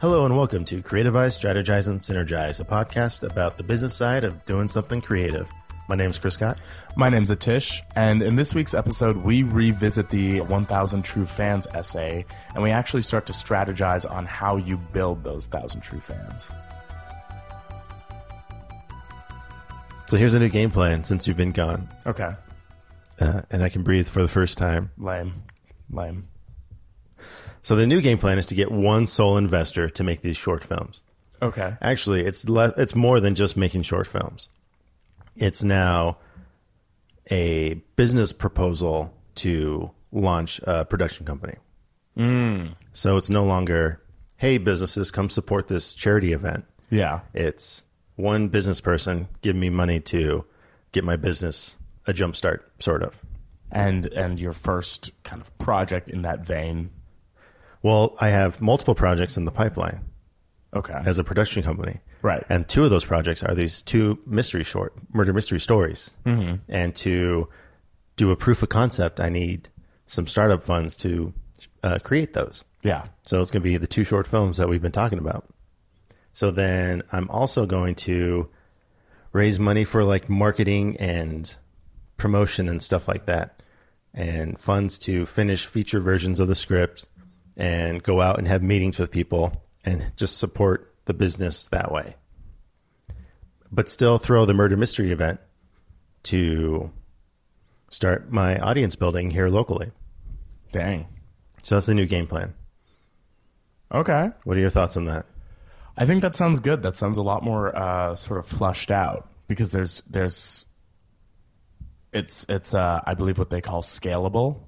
Hello and welcome to Creativize, Strategize, and Synergize, a podcast about the business side of doing something creative. My name is Chris Scott. My name's Atish, and in this week's episode, we revisit the 1000 True Fans essay, and we actually start to strategize on how you build those 1000 True Fans. So here's a new game plan since you've been gone, Okay. uh, and I can breathe for the first time. Lame. Lame. So the new game plan is to get one sole investor to make these short films. Okay. Actually, it's le- it's more than just making short films. It's now a business proposal to launch a production company. Hmm. So it's no longer, hey, businesses, come support this charity event. Yeah. It's one business person give me money to get my business a jump start, sort of. And and your first kind of project in that vein. Well, I have multiple projects in the pipeline Okay. as a production company. Right. And two of those projects are these two mystery short, murder mystery stories. Mm-hmm. And to do a proof of concept, I need some startup funds to uh, create those. yeah. So it's going to be the two short films that we've been talking about. So then I'm also going to raise money for like marketing and promotion and stuff like that, and funds to finish feature versions of the script and go out and have meetings with people and just support the business that way. But still throw the murder mystery event to start my audience building here locally. Dang. So that's the new game plan. Okay. What are your thoughts on that? I think that sounds good. That sounds a lot more uh, sort of flushed out because there's there's it's it's uh, I believe what they call scalable.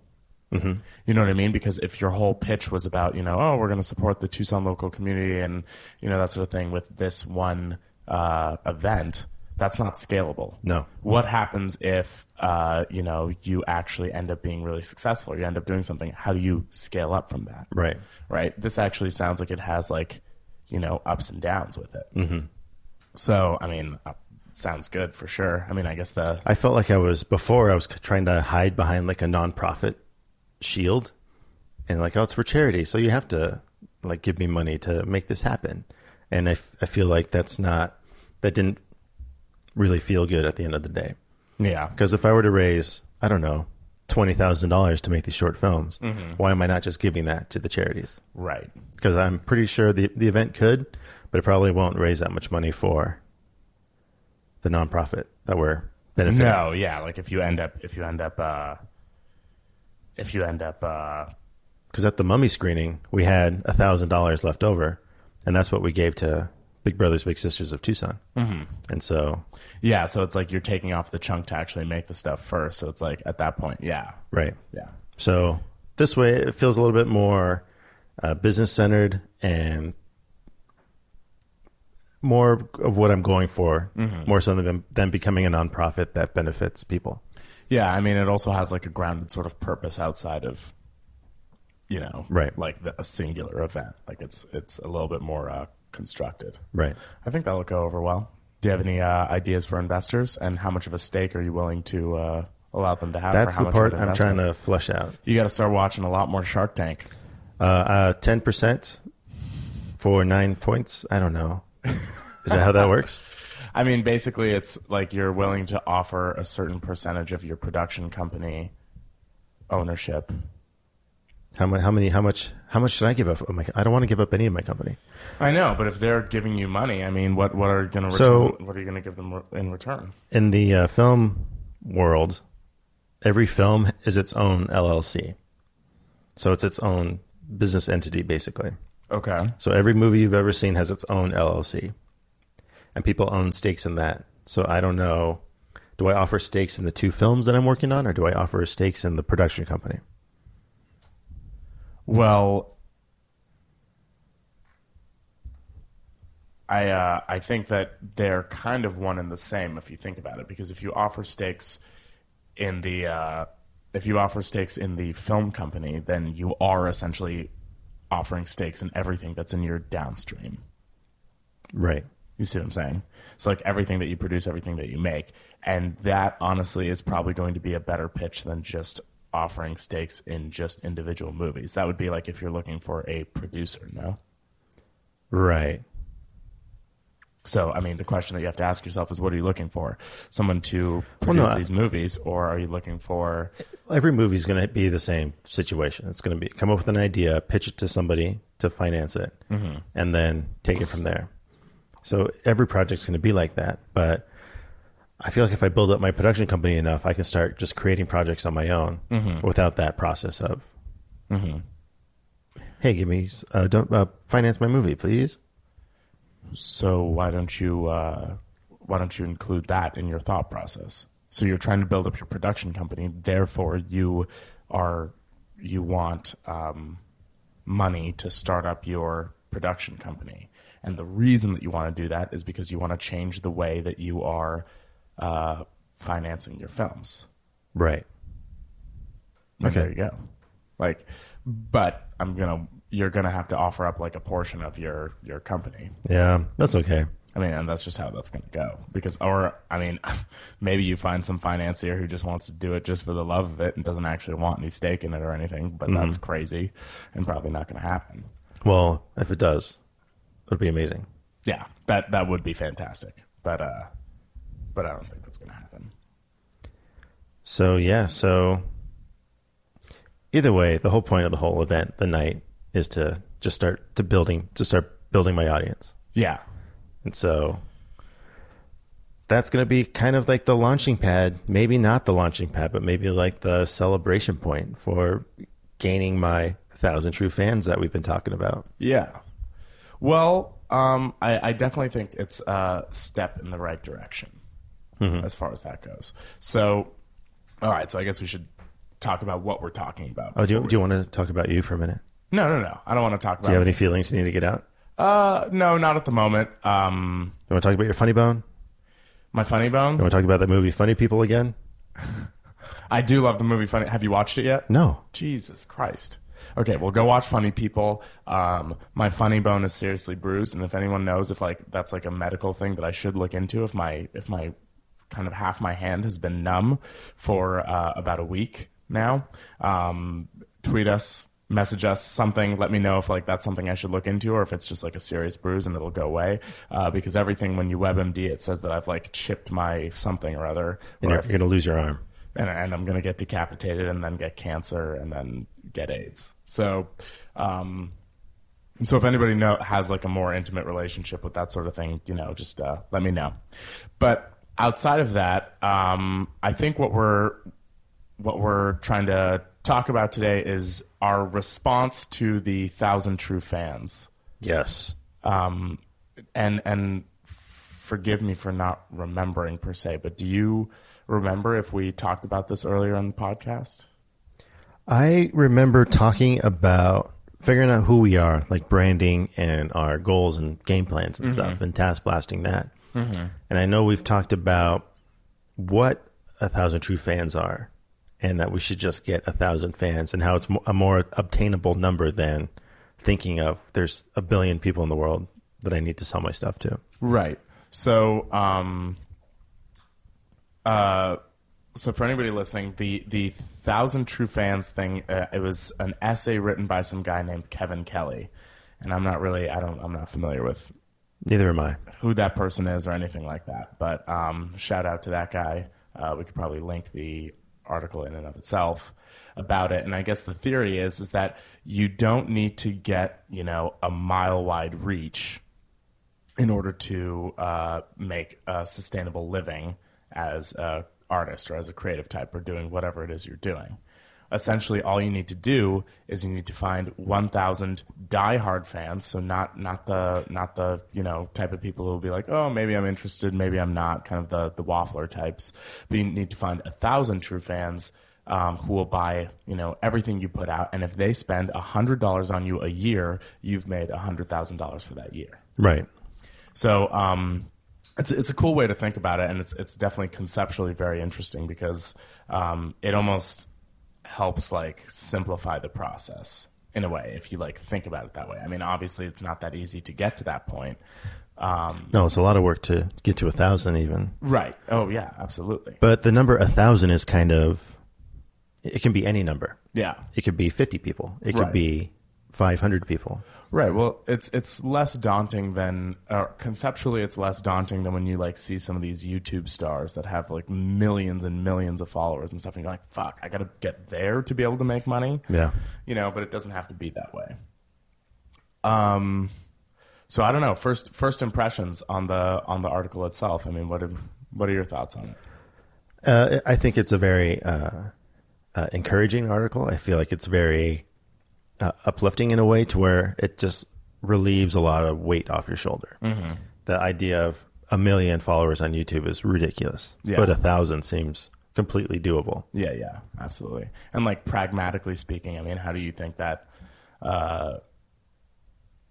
Mm-hmm. You know what I mean? Because if your whole pitch was about you know oh we're going to support the Tucson local community and you know that sort of thing with this one uh, event, that's not scalable. No. What happens if uh, you know you actually end up being really successful? Or you end up doing something. How do you scale up from that? Right. right? This actually sounds like it has like, you know, ups and downs with it. Mm-hmm. So, I mean, uh, sounds good for sure. I mean, I guess the I felt like I was before I was trying to hide behind like a nonprofit shield and like oh it's for charity. So you have to like give me money to make this happen. And I, f- I feel like that's not that didn't really feel good at the end of the day. Yeah, because if I were to raise I don't know twenty thousand dollars to make these short films why am I not just giving that to the charities? Right, because I'm pretty sure the the event could but it probably won't raise that much money for the nonprofit that we're benefiting. No, yeah. Like if you end up, if you end up, uh, if you end up, uh, because at the mummy screening we had a thousand dollars left over and that's what we gave to big brothers big sisters of tucson mm-hmm. and so yeah. So it's like you're taking off the chunk to actually make the stuff first. So it's like at that point, yeah, right yeah, so this way it feels a little bit more uh, business centered and more of what i'm going for more so than, than becoming a nonprofit that benefits people yeah. I mean, it also has like a grounded sort of purpose outside of, you know, Right. like the, a singular event. Like it's it's a little bit more uh, constructed. right I think that'll go over well. Do you have any uh, ideas for investors, and how much of a stake are you willing to uh, allow them to have? that's for how the much part i'm trying to flush out You got to start watching a lot more Shark Tank. uh, uh, 10% for nine points i don't know is that how that works I mean, basically, it's like you're willing to offer a certain percentage of your production company ownership. How much? How many? How much? How much should I give up? my- I don't want to give up any of my company. I know, but if they're giving you money, I mean, what what are you going to So- return? what are you going to give them in return? In the uh, film world, every film is its own LLC, so it's its own business entity, basically. Okay. So every movie you've ever seen has its own LLC, and people own stakes in that. So I don't know. Do I offer stakes in the two films that I'm working on, or do I offer stakes in the production company? Well, I uh, I think that they're kind of one and the same if you think about it, because if you offer stakes in the uh, if you offer stakes in the film company, then you are essentially offering stakes in everything that's in your downstream. Right. You see what I'm saying? It's like everything that you produce, everything that you make. And that honestly is probably going to be a better pitch than just offering stakes in just individual movies. That would be like if you're looking for a producer, no? Right. So, I mean, the question that you have to ask yourself is what are you looking for? Someone to Well, produce no, I- these movies, or are you looking for. Every movie is going to be the same situation. It's going to be come up with an idea, pitch it to somebody to finance it, mm-hmm. and then take it from there. So every project's going to be like that. But I feel like if I build up my production company enough, I can start just creating projects on my own without that process of, hey, give me uh, don't uh, finance my movie, please. So, why don't you. Uh, why don't you include that in your thought process? So you're trying to build up your production company, therefore you are you want um, money to start up your production company, and the reason that you want to do that is because you want to change the way that you are uh, financing your films. Right. And Okay. There you go. Like, but I'm gonna you're gonna have to offer up like a portion of your your company. Yeah, that's okay. I mean, and that's just how that's going to go. Because, or, I mean, maybe you find some financier who just wants to do it just for the love of it and doesn't actually want any stake in it or anything, but that's crazy and probably not going to happen. Well, if it does, it'll be amazing. Yeah, that, that would be fantastic. But, uh, but I don't think that's going to happen. So yeah, so either way, the whole point of the whole event, the night, is to just start to building to start building my audience. Yeah. And so that's going to be kind of like the launching pad, maybe not the launching pad, but maybe like the celebration point for gaining my thousand true fans that we've been talking about. Yeah. Well, um, I, I definitely think it's a step in the right direction as far as that goes. So, all right. So I guess we should talk about what we're talking about. Oh, do you, before do you want to talk about you for a minute? no, no, no. I don't want to talk about Do you have any feelings you need to get out? Uh, no, not at the moment. Um, You want to talk about your funny bone? my funny bone. You want to talk about that movie Funny People again? I do love the movie Funny. Have you watched it yet? No. Jesus Christ. Okay, well, go watch Funny People. Um, my funny bone is seriously bruised, and if anyone knows if like that's like a medical thing that I should look into, if my if my kind of half my hand has been numb for uh, about a week now, um, tweet us, message us something. Let me know if like that's something I should look into, or if it's just like a serious bruise and it'll go away. Uh, because everything when you WebMD, it says that I've like chipped my something or other, And or you're, I've- you're going to lose your arm. And, and I'm going to get decapitated and then get cancer and then get AIDS. So, um, so if anybody know has like a more intimate relationship with that sort of thing, you know, just uh, let me know. But outside of that, um, I think what we're what we're trying to talk about today is our response to the thousand true fans Yes. um, and and forgive me for not remembering per se, but do you remember if we talked about this earlier on the podcast? I remember talking about figuring out who we are, like branding and our goals and game plans and stuff, and task blasting that. And I know we've talked about what a thousand true fans are, and that we should just get a thousand fans, and how it's a more obtainable number than thinking of there's a billion people in the world that I need to sell my stuff to. Right. So, um, uh, so for anybody listening, the the thousand true fans thing, uh, it was an essay written by some guy named Kevin Kelly, and I'm not really, I don't, I'm not familiar with Neither am I. who that person is or anything like that. But um, shout out to that guy. Uh, we could probably link the article in and of itself about it. And I guess the theory is is that you don't need to get you know a mile wide reach in order to uh, make a sustainable living as a artist or as a creative type or doing whatever it is you're doing. Essentially, all you need to do is you need to find 1,000 diehard fans. So not not the not the you know type of people who will be like, oh, maybe I'm interested, maybe I'm not, kind of the the waffler types. But you need to find a thousand true fans um, who will buy you know everything you put out, and if they spend hundred dollars on you a year, you've made hundred thousand dollars for that year. Right. So um, it's it's a cool way to think about it, and it's it's definitely conceptually very interesting because um, it almost helps like simplify the process in a way if you like think about it that way. I mean, obviously, it's not that easy to get to that point. Um, No, it's a lot of work to get to a thousand even. right? Oh yeah, absolutely. But the number a thousand is kind of it can be any number. Yeah, It could be fifty people. It could Right. be 500 people. Right. Well, it's it's less daunting than or conceptually it's less daunting than when you like see some of these YouTube stars that have like millions and millions of followers and stuff and you're like, "Fuck, I got to get there to be able to make money." Yeah. You know, but it doesn't have to be that way. Um so I don't know, first first impressions on the on the article itself. I mean, what are, what are your thoughts on it? Uh, I think it's a very uh, uh, encouraging article. I feel like it's very uh, uplifting in a way to where it just relieves a lot of weight off your shoulder. Mm-hmm. The idea of a million followers on YouTube is ridiculous, Yeah. but a thousand seems completely doable. Yeah, yeah, absolutely. And like pragmatically speaking, I mean, how do you think that uh,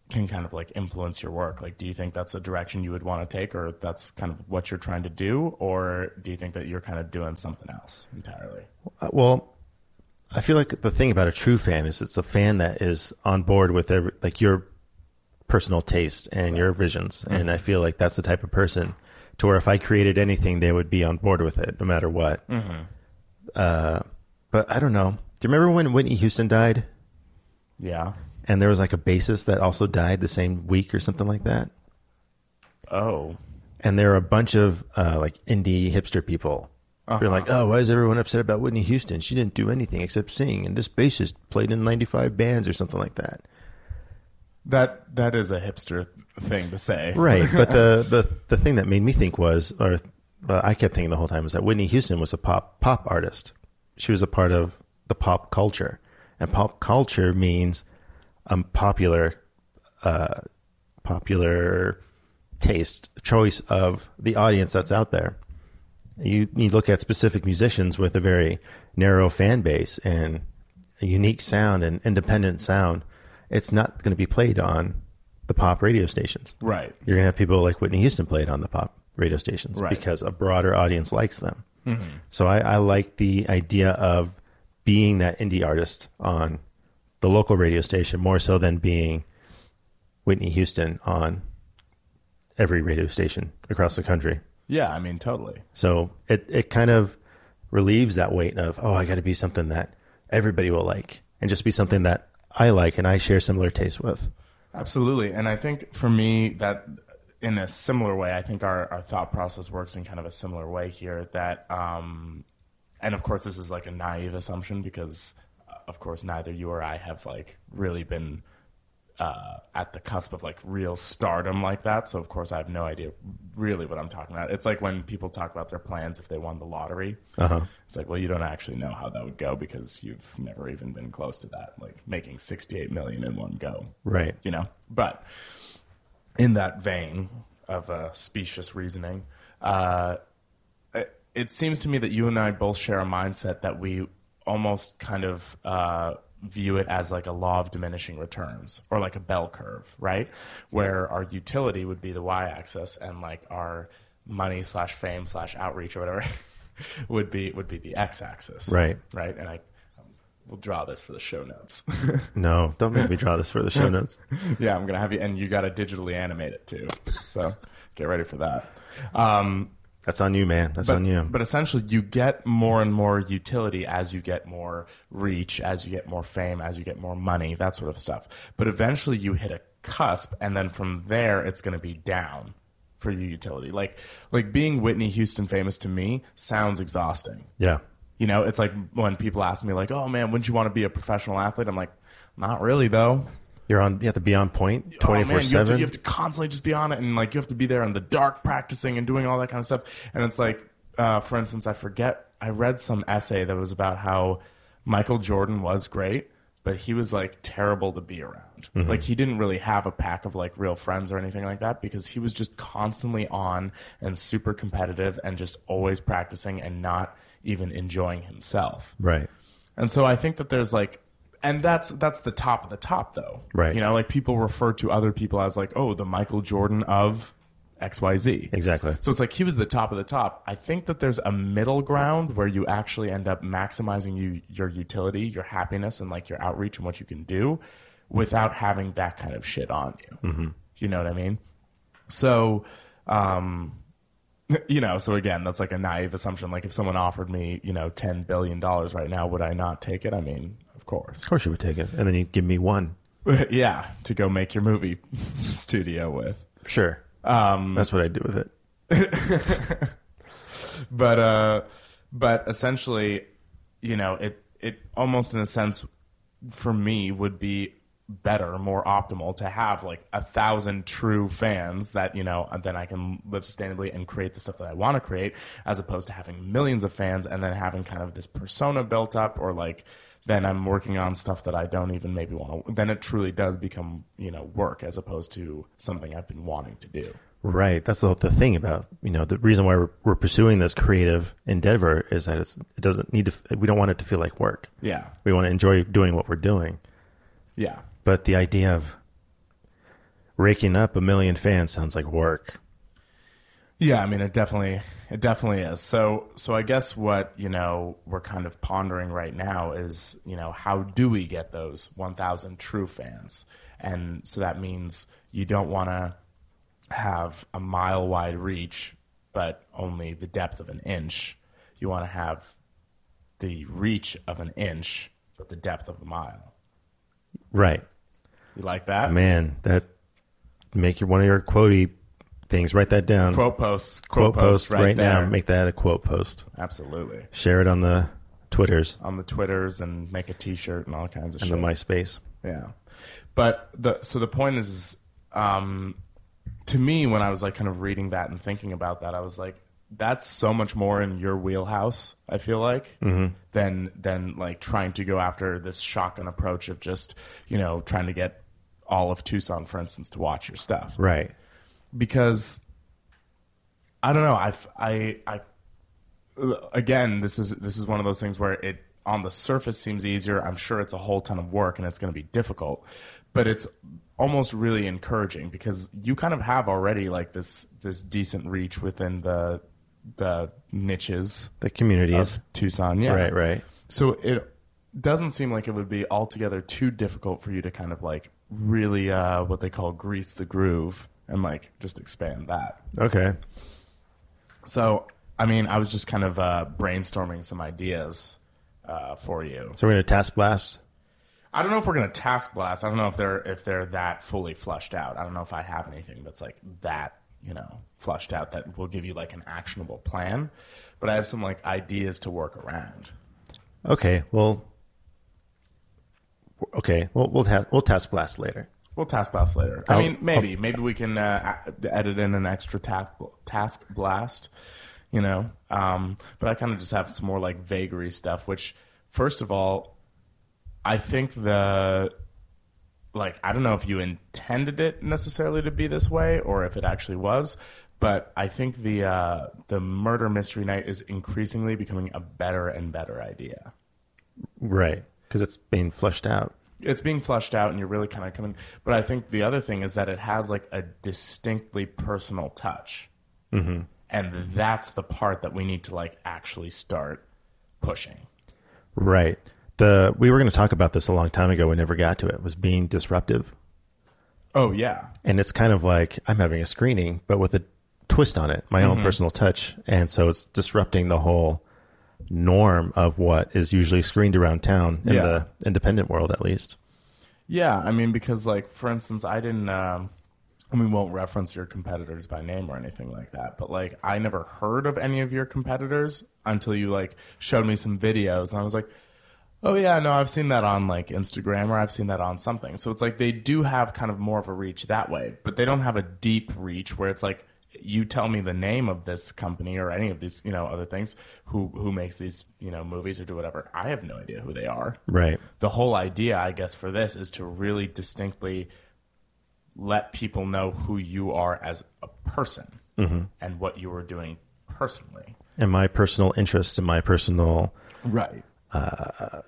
can kind of like influence your work? Like, do you think that's a direction you would want to take, or that's kind of what you're trying to do, or do you think that you're kind of doing something else entirely? Uh, well, I feel like the thing about a true fan is it's a fan that is on board with every, like your personal taste and your visions, and I feel like that's the type of person to where if I created anything, they would be on board with it no matter what. Uh, but I don't know. Do you remember when Whitney Houston died? Yeah. and there was like a bassist that also died the same week or something like that. Oh. And there are a bunch of uh, like indie hipster people. They're like, oh, why is everyone upset about Whitney Houston? She didn't do anything except sing, and this bassist played in 95 bands or something like that. That that is a hipster thing to say. Right. but the, the, the thing that made me think was, or uh, I kept thinking the whole time, was that Whitney Houston was a pop pop artist. She was a part of the pop culture, and pop culture means a popular, uh, popular taste choice of the audience that's out there. You you look at specific musicians with a very narrow fan base and a unique sound and independent sound. It's not going to be played on the pop radio stations Right. you're going to have people like Whitney Houston played on the pop radio stations Right. because a broader audience likes them. Mm-hmm. So I, I like the idea of being that indie artist on the local radio station more so than being Whitney Houston on every radio station across the country. Yeah, I mean, totally. So it, it kind of relieves that weight of, oh, I got to be something that everybody will like and just be something that I like and I share similar tastes with. Absolutely. And I think for me that in a similar way, I think our, our thought process works in kind of a similar way here that um and of course this is like a naive assumption because of course neither you or I have like really been uh, at the cusp of like real stardom like that. So of course I have no idea really what I'm talking about. It's like when people talk about their plans if they won the lottery. Uh-huh. It's like, well, you don't actually know how that would go because you've never even been close to that, like making 68 million in one go Right. you know. But in that vein of uh, specious reasoning, uh, it, it seems to me that you and I both share a mindset that we almost kind of uh, view it as like a law of diminishing returns or like a bell curve, right? Where our utility would be the y-axis and like our money slash fame slash outreach or whatever would be would be the x-axis, Right. Right, and I. We'll draw this for the show notes. No, don't make me draw this for the show notes. Yeah, I'm gonna have you, and you got to digitally animate it too. So get ready for that. Um, That's on you, man. That's but, on you. but essentially, you get more and more utility as you get more reach, as you get more fame, as you get more money, that sort of stuff. But eventually, you hit a cusp, and then from there, it's going to be down for your utility. Like like being Whitney Houston famous to me sounds exhausting. yeah. You know, it's like when people ask me like, "Oh man, wouldn't you want to be a professional athlete?" I'm like, "Not really, though." You're on. You have to be on point Oh, twenty four you have, to, seven. you have to constantly just be on it, and like you have to be there in the dark practicing and doing all that kind of stuff. And it's like, uh, for instance, I forget I read some essay that was about how Michael Jordan was great, but he was like terrible to be around. Like he didn't really have a pack of like real friends or anything like that because he was just constantly on and super competitive and just always practicing and not even enjoying himself. Right. And so I think that there's like, and that's that's the top of the top though, Right. You know, like people refer to other people as like, oh, the Michael Jordan of X Y Z. Exactly. So it's like he was the top of the top. I think that there's a middle ground where you actually end up maximizing you your utility, your happiness, and like your outreach and what you can do, without having that kind of shit on you. Mm-hmm. You know what I mean? So, um, you know, so again, that's like a naive assumption. Like if someone offered me, you know, ten billion dollars right now, would I not take it? I mean, course. Of course you would take it, and then you'd give me one. yeah, to go make your movie studio with. Sure. Um, That's what I'd do with it. but uh, but essentially, you know, it it almost in a sense for me would be better, more optimal to have like a thousand true fans that you know, and then I can live sustainably and create the stuff that I want to create, as opposed to having millions of fans and then having kind of this persona built up, or like then I'm working on stuff that I don't even maybe want to. Then it truly does become you know work as opposed to something I've been wanting to do. Right. That's the, the thing about, you know, the reason why we're, we're pursuing this creative endeavor is that it's, it doesn't need to, we don't want it to feel like work. Yeah, We want to enjoy doing what we're doing. yeah. But the idea of raking up a million fans sounds like work. Yeah, I mean it definitely it definitely is. So so I guess what, you know, we're kind of pondering right now is, you know, how do we get those 1000 true fans? And so that means you don't want to have a mile wide reach but only the depth of an inch. You want to have the reach of an inch but the depth of a mile. Right. You like that? Man, that make your, one of your quotey things. Write that down. Quote posts, Quote quote, posts post right, right, now. Make that a quote post. Absolutely. Share it on the Twitters On the Twitters and make a t-shirt and all kinds of and shit. the MySpace. Yeah, but the so the point is, um, to me, when I was like kind of reading that and thinking about that, I was like, that's so much more in your wheelhouse. I feel like than than like trying to go after this shotgun approach of just you know trying to get all of Tucson, for instance, to watch your stuff Right. Because I don't know. I I I again, this is this is one of those things where it on the surface seems easier. I'm sure it's a whole ton of work and it's going to be difficult, but it's almost really encouraging because you kind of have already like this this decent reach within the the niches The communities. of Tucson. Yeah, Right, right. So it doesn't seem like it would be altogether too difficult for you to kind of like really uh, what they call grease the groove and like just expand that. Okay. So I mean, I was just kind of uh, brainstorming some ideas uh, for you. So we're going to task blast. I don't know if we're gonna task blast. I don't know if they're if they're that fully flushed out. I don't know if I have anything that's like that, you know, flushed out that will give you like an actionable plan. But I have some like ideas to work around. Okay. Well, okay. Well, we'll have we'll task blast later. We'll task blast later. I I'll- mean, maybe maybe we can uh, edit in an extra task task blast, you know. Um, but I kind of just have some more like vagary stuff. Which, first of all, I think the like I don't know if you intended it necessarily to be this way or if it actually was, but I think the uh, the murder mystery night is increasingly becoming a better and better idea. Right. Because it's being fleshed out. It's being flushed out and you're really kind of coming but i think the other thing is that it has like a distinctly personal touch mm-hmm. and that's the part that we need to like actually start pushing Right. The we were going to talk about this a long time ago. We never got to it. Was being disruptive, oh yeah and it's kind of like I'm having a screening, but with a twist on it, my own personal touch, and so it's disrupting the whole norm of what is usually screened around town in Yeah. the independent world, at least. yeah i mean because like for instance i didn't um we won't reference your competitors by name or anything like that, but like I never heard of any of your competitors until you like showed me some videos, and I was like, Oh yeah, no, I've seen that on like Instagram or I've seen that on something. So it's like they do have kind of more of a reach that way, but they don't have a deep reach where it's like you tell me the name of this company or any of these, you know, other things who who makes these, you know, movies or do whatever. I have no idea who they are. Right. The whole idea, I guess, for this is to really distinctly let people know who you are as a person mm-hmm. and what you are doing personally. And my personal interests and my personal Right. Uh,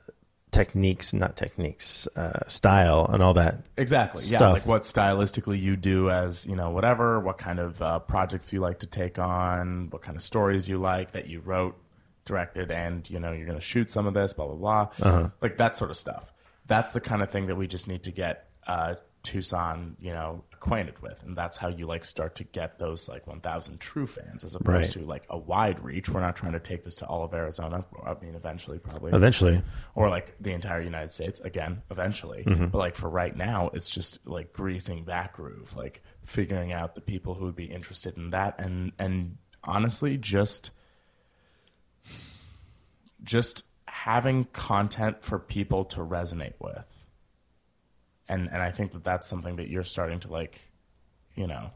techniques, not techniques, uh, style, and all that. Exactly. Yeah, like what stylistically you do as you know whatever, what kind of uh, projects you like to take on, what kind of stories you like that you wrote, directed, and you know you're going to shoot some of this, blah blah blah, Uh-huh. like that sort of stuff. That's the kind of thing that we just need to get uh, Tucson, you know, acquainted with, and that's how you like start to get those like 1,000 true fans, as opposed Right. to like a wide reach. We're not trying to take this to all of Arizona. I mean, eventually, probably, Eventually, or like the entire United States. Again, eventually, Mm-hmm. but like for right now, it's just like greasing that groove, like figuring out the people who would be interested in that, and and honestly, just just having content for people to resonate with and and I think that that's something that you're starting to like, you know,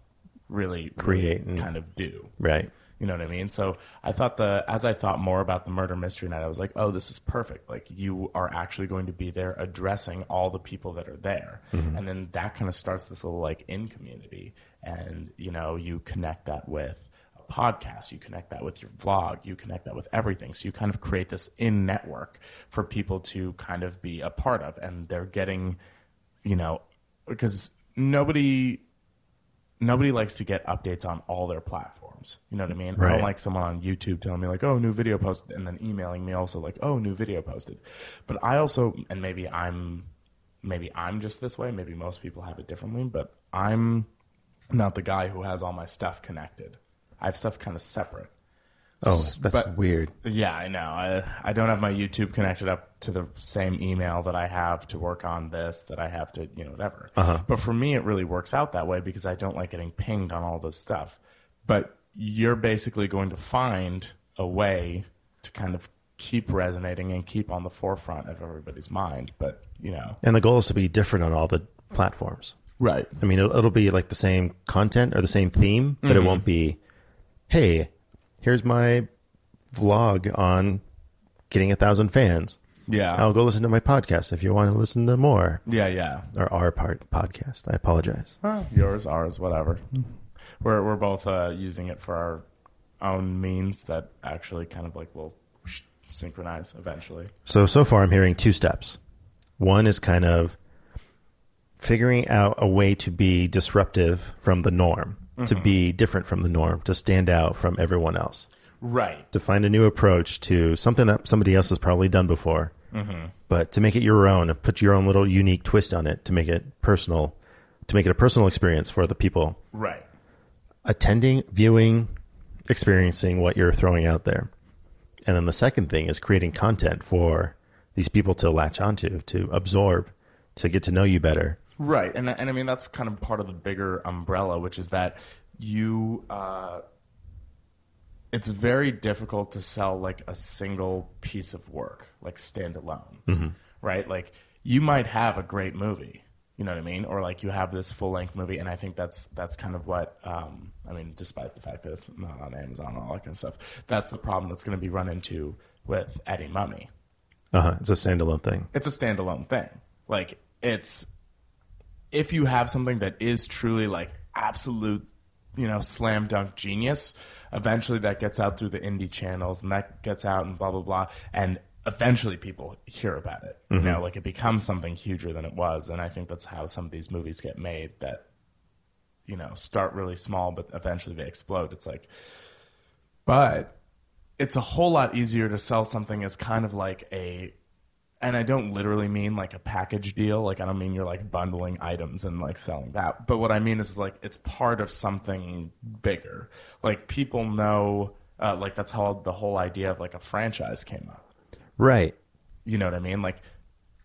really Create really and- kind of do. right? You know what I mean? So I thought the as I thought more about the murder mystery night, I was like, oh, this is perfect. Like you are actually going to be there addressing all the people that are there, mm-hmm. and then that kind of starts this little like in community, and you know you connect that with a podcast, you connect that with your vlog, you connect that with everything. So you kind of create this in network for people to kind of be a part of, and they're getting, you know, because nobody nobody likes to get updates on all their platforms. You know what I mean? I don't like someone on YouTube telling me like, "Oh, new video posted," and then emailing me also like, "Oh, new video posted." But I also, and maybe I'm, maybe I'm just this way. Maybe most people have it differently, but I'm not the guy who has all my stuff connected. I have stuff kind of separate. Oh, that's But- weird. Yeah, I know. I, I don't have my YouTube connected up to the same email that I have to work on this, that I have to, you know, whatever. Uh-huh. But for me, it really works out that way because I don't like getting pinged on all this stuff. But you're basically going to find a way to kind of keep resonating and keep on the forefront of everybody's mind. But, you know. And the goal is to be different on all the platforms. Right. I mean, it'll, it'll be like the same content or the same theme, but it mm-hmm. won't be, hey, here's my vlog on getting a thousand fans. Yeah. I'll go listen to my podcast if you want to listen to more. Yeah, yeah. Or our part podcast. I apologize. Oh, yours, ours, whatever. We're we're both uh, using it for our own means that actually kind of like will synchronize eventually. So, so far I'm hearing two steps. One is kind of figuring out a way to be disruptive from the norm, to mm-hmm. be different from the norm, to stand out from everyone else, Right. to find a new approach to something that somebody else has probably done before, mm-hmm. but to make it your own, and put your own little unique twist on it, to make it personal, to make it a personal experience for the people Right. attending, viewing, experiencing what you're throwing out there. And then the second thing is creating content for these people to latch onto, to absorb, to get to know you better. Right, and and I mean that's kind of part of the bigger umbrella, which is that you. Uh, it's very difficult to sell like a single piece of work, like standalone, right? Like you might have a great movie, you know what I mean, or like you have this full length movie, and I think that's that's kind of what um, I mean, despite the fact that it's not on Amazon and all that kind of stuff, that's the problem that's going to be run into with Eddie Mummy Uh huh. It's a standalone thing. it's a standalone thing. Like it's if you have something that is truly like absolute, you know, slam dunk genius, eventually that gets out through the indie channels and that gets out and blah blah blah and eventually people hear about it. You know, mm-hmm. like it becomes something huger than it was and I think that's how some of these movies get made that you know, start really small but eventually they explode. It's like but it's a whole lot easier to sell something as kind of like a and I don't literally mean like a package deal. Like I don't mean you're like bundling items and like selling that. But what I mean is like it's part of something bigger. Like people know uh, like that's how the whole idea of like a franchise came up. Right. You know what I mean? Like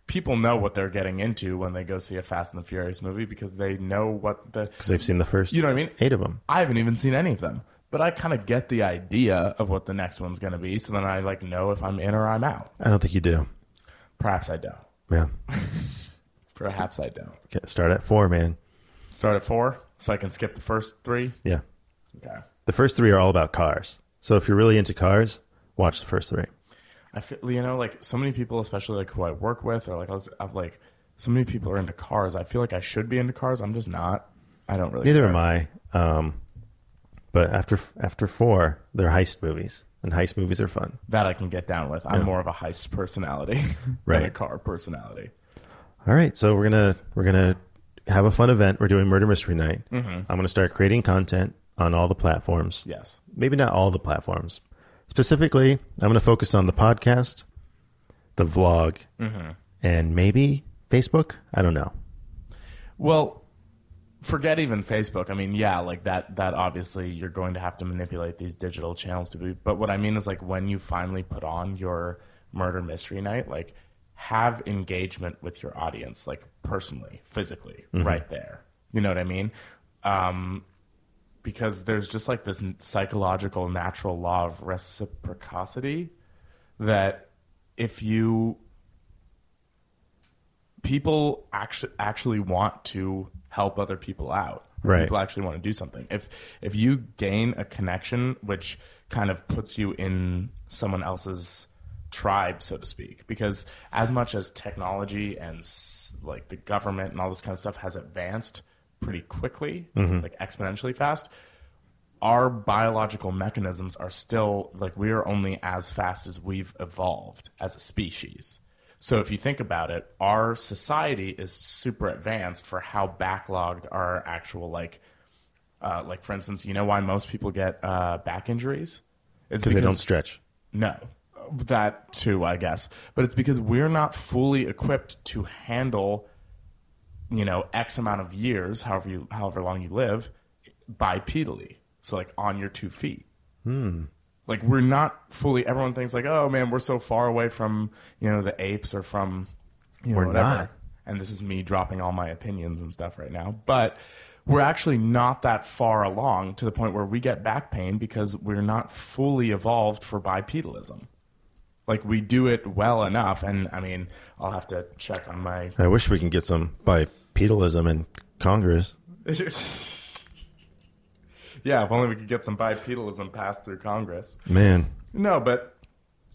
people know what they're getting into when they go see a Fast and the Furious movie because they know what the Because they've seen the first you know what I mean? eight of them. I haven't even seen any of them, but I kind of get the idea of what the next one's going to be. So then I like know if I'm in or I'm out. I don't think you do. Perhaps I don't. Yeah. Perhaps I don't. Okay, start at four, man. Start at four, so I can skip the first three. Yeah. Okay. The first three are all about cars. So if you're really into cars, watch the first three. I feel you know like so many people, especially like who I work with, or like I was, I've like so many people are into cars. I feel like I should be into cars. I'm just not. I don't really. Neither care. am I. Um, but after after four, they're heist movies, and heist movies are fun. That I can get down with. I'm more of a heist personality than a Right. car personality. All right, so we're gonna we're gonna have a fun event. We're doing murder mystery night. Mm-hmm. I'm gonna start creating content on all the platforms. Yes. Maybe not all the platforms. Specifically, I'm gonna focus on the podcast, the vlog, mm-hmm. and maybe Facebook. I don't know. Well, forget even Facebook. I mean, yeah, like that. That obviously you're going to have to manipulate these digital channels to be. But what I mean is like when you finally put on your murder mystery night, like have engagement with your audience, like personally, physically, right there. You know what I mean? Um, because there's just like this psychological natural law of reciprocity that if you people actually actually want to help other people out Right. people actually want to do something if if you gain a connection which kind of puts you in someone else's tribe so to speak because as much as technology and like the government and all this kind of stuff has advanced pretty quickly mm-hmm. like exponentially fast our biological mechanisms are still like we are only as fast as we've evolved as a species. So if you think about it, our society is super advanced for how backlogged our actual like uh, like for instance, you know why most people get uh, back injuries? It's because they don't stretch. no, that too, I guess. But it's because we're not fully equipped to handle, you know, X amount of years, however you, however long you live, bipedally. So like on your two feet. Like we're not fully. Everyone thinks like, oh man, we're so far away from you know the apes or from you know We're whatever. not. And this is me dropping all my opinions and stuff right now, but. We're actually not that far along to the point where we get back pain because we're not fully evolved for bipedalism. Like we do it well enough, and I mean, I'll have to check on my. I wish we can get some bipedalism in Congress. yeah, if only we could get some bipedalism passed through Congress. Man, No, but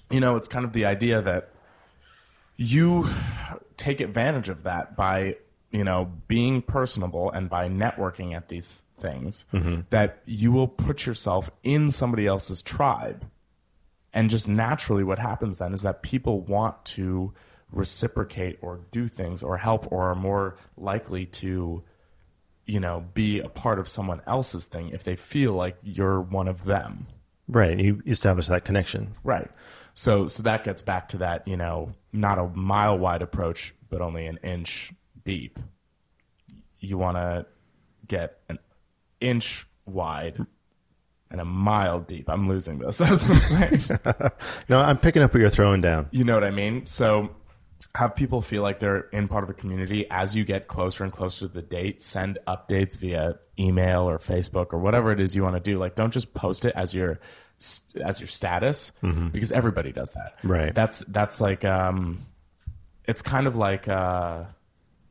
you know, it's kind of the idea that you take advantage of that by you know being personable and by networking at these things mm-hmm. that you will put yourself in somebody else's tribe. And just naturally what happens then is that people want to reciprocate or do things or help or are more likely to you know be a part of someone else's thing if they feel like you're one of them right? You establish that connection. Right. So so that gets back to that, you know, not a mile wide approach, but only an inch deep. You want to get an inch wide and a mile deep. I'm losing this as I'm saying. No, I'm picking up what you're throwing down. you know what I mean? So have people feel like they're in part of a community as you get closer and closer to the date send updates via email or facebook or whatever it is you want to do like don't just post it as your as your status because everybody does that Right. that's that's like um it's kind of like uh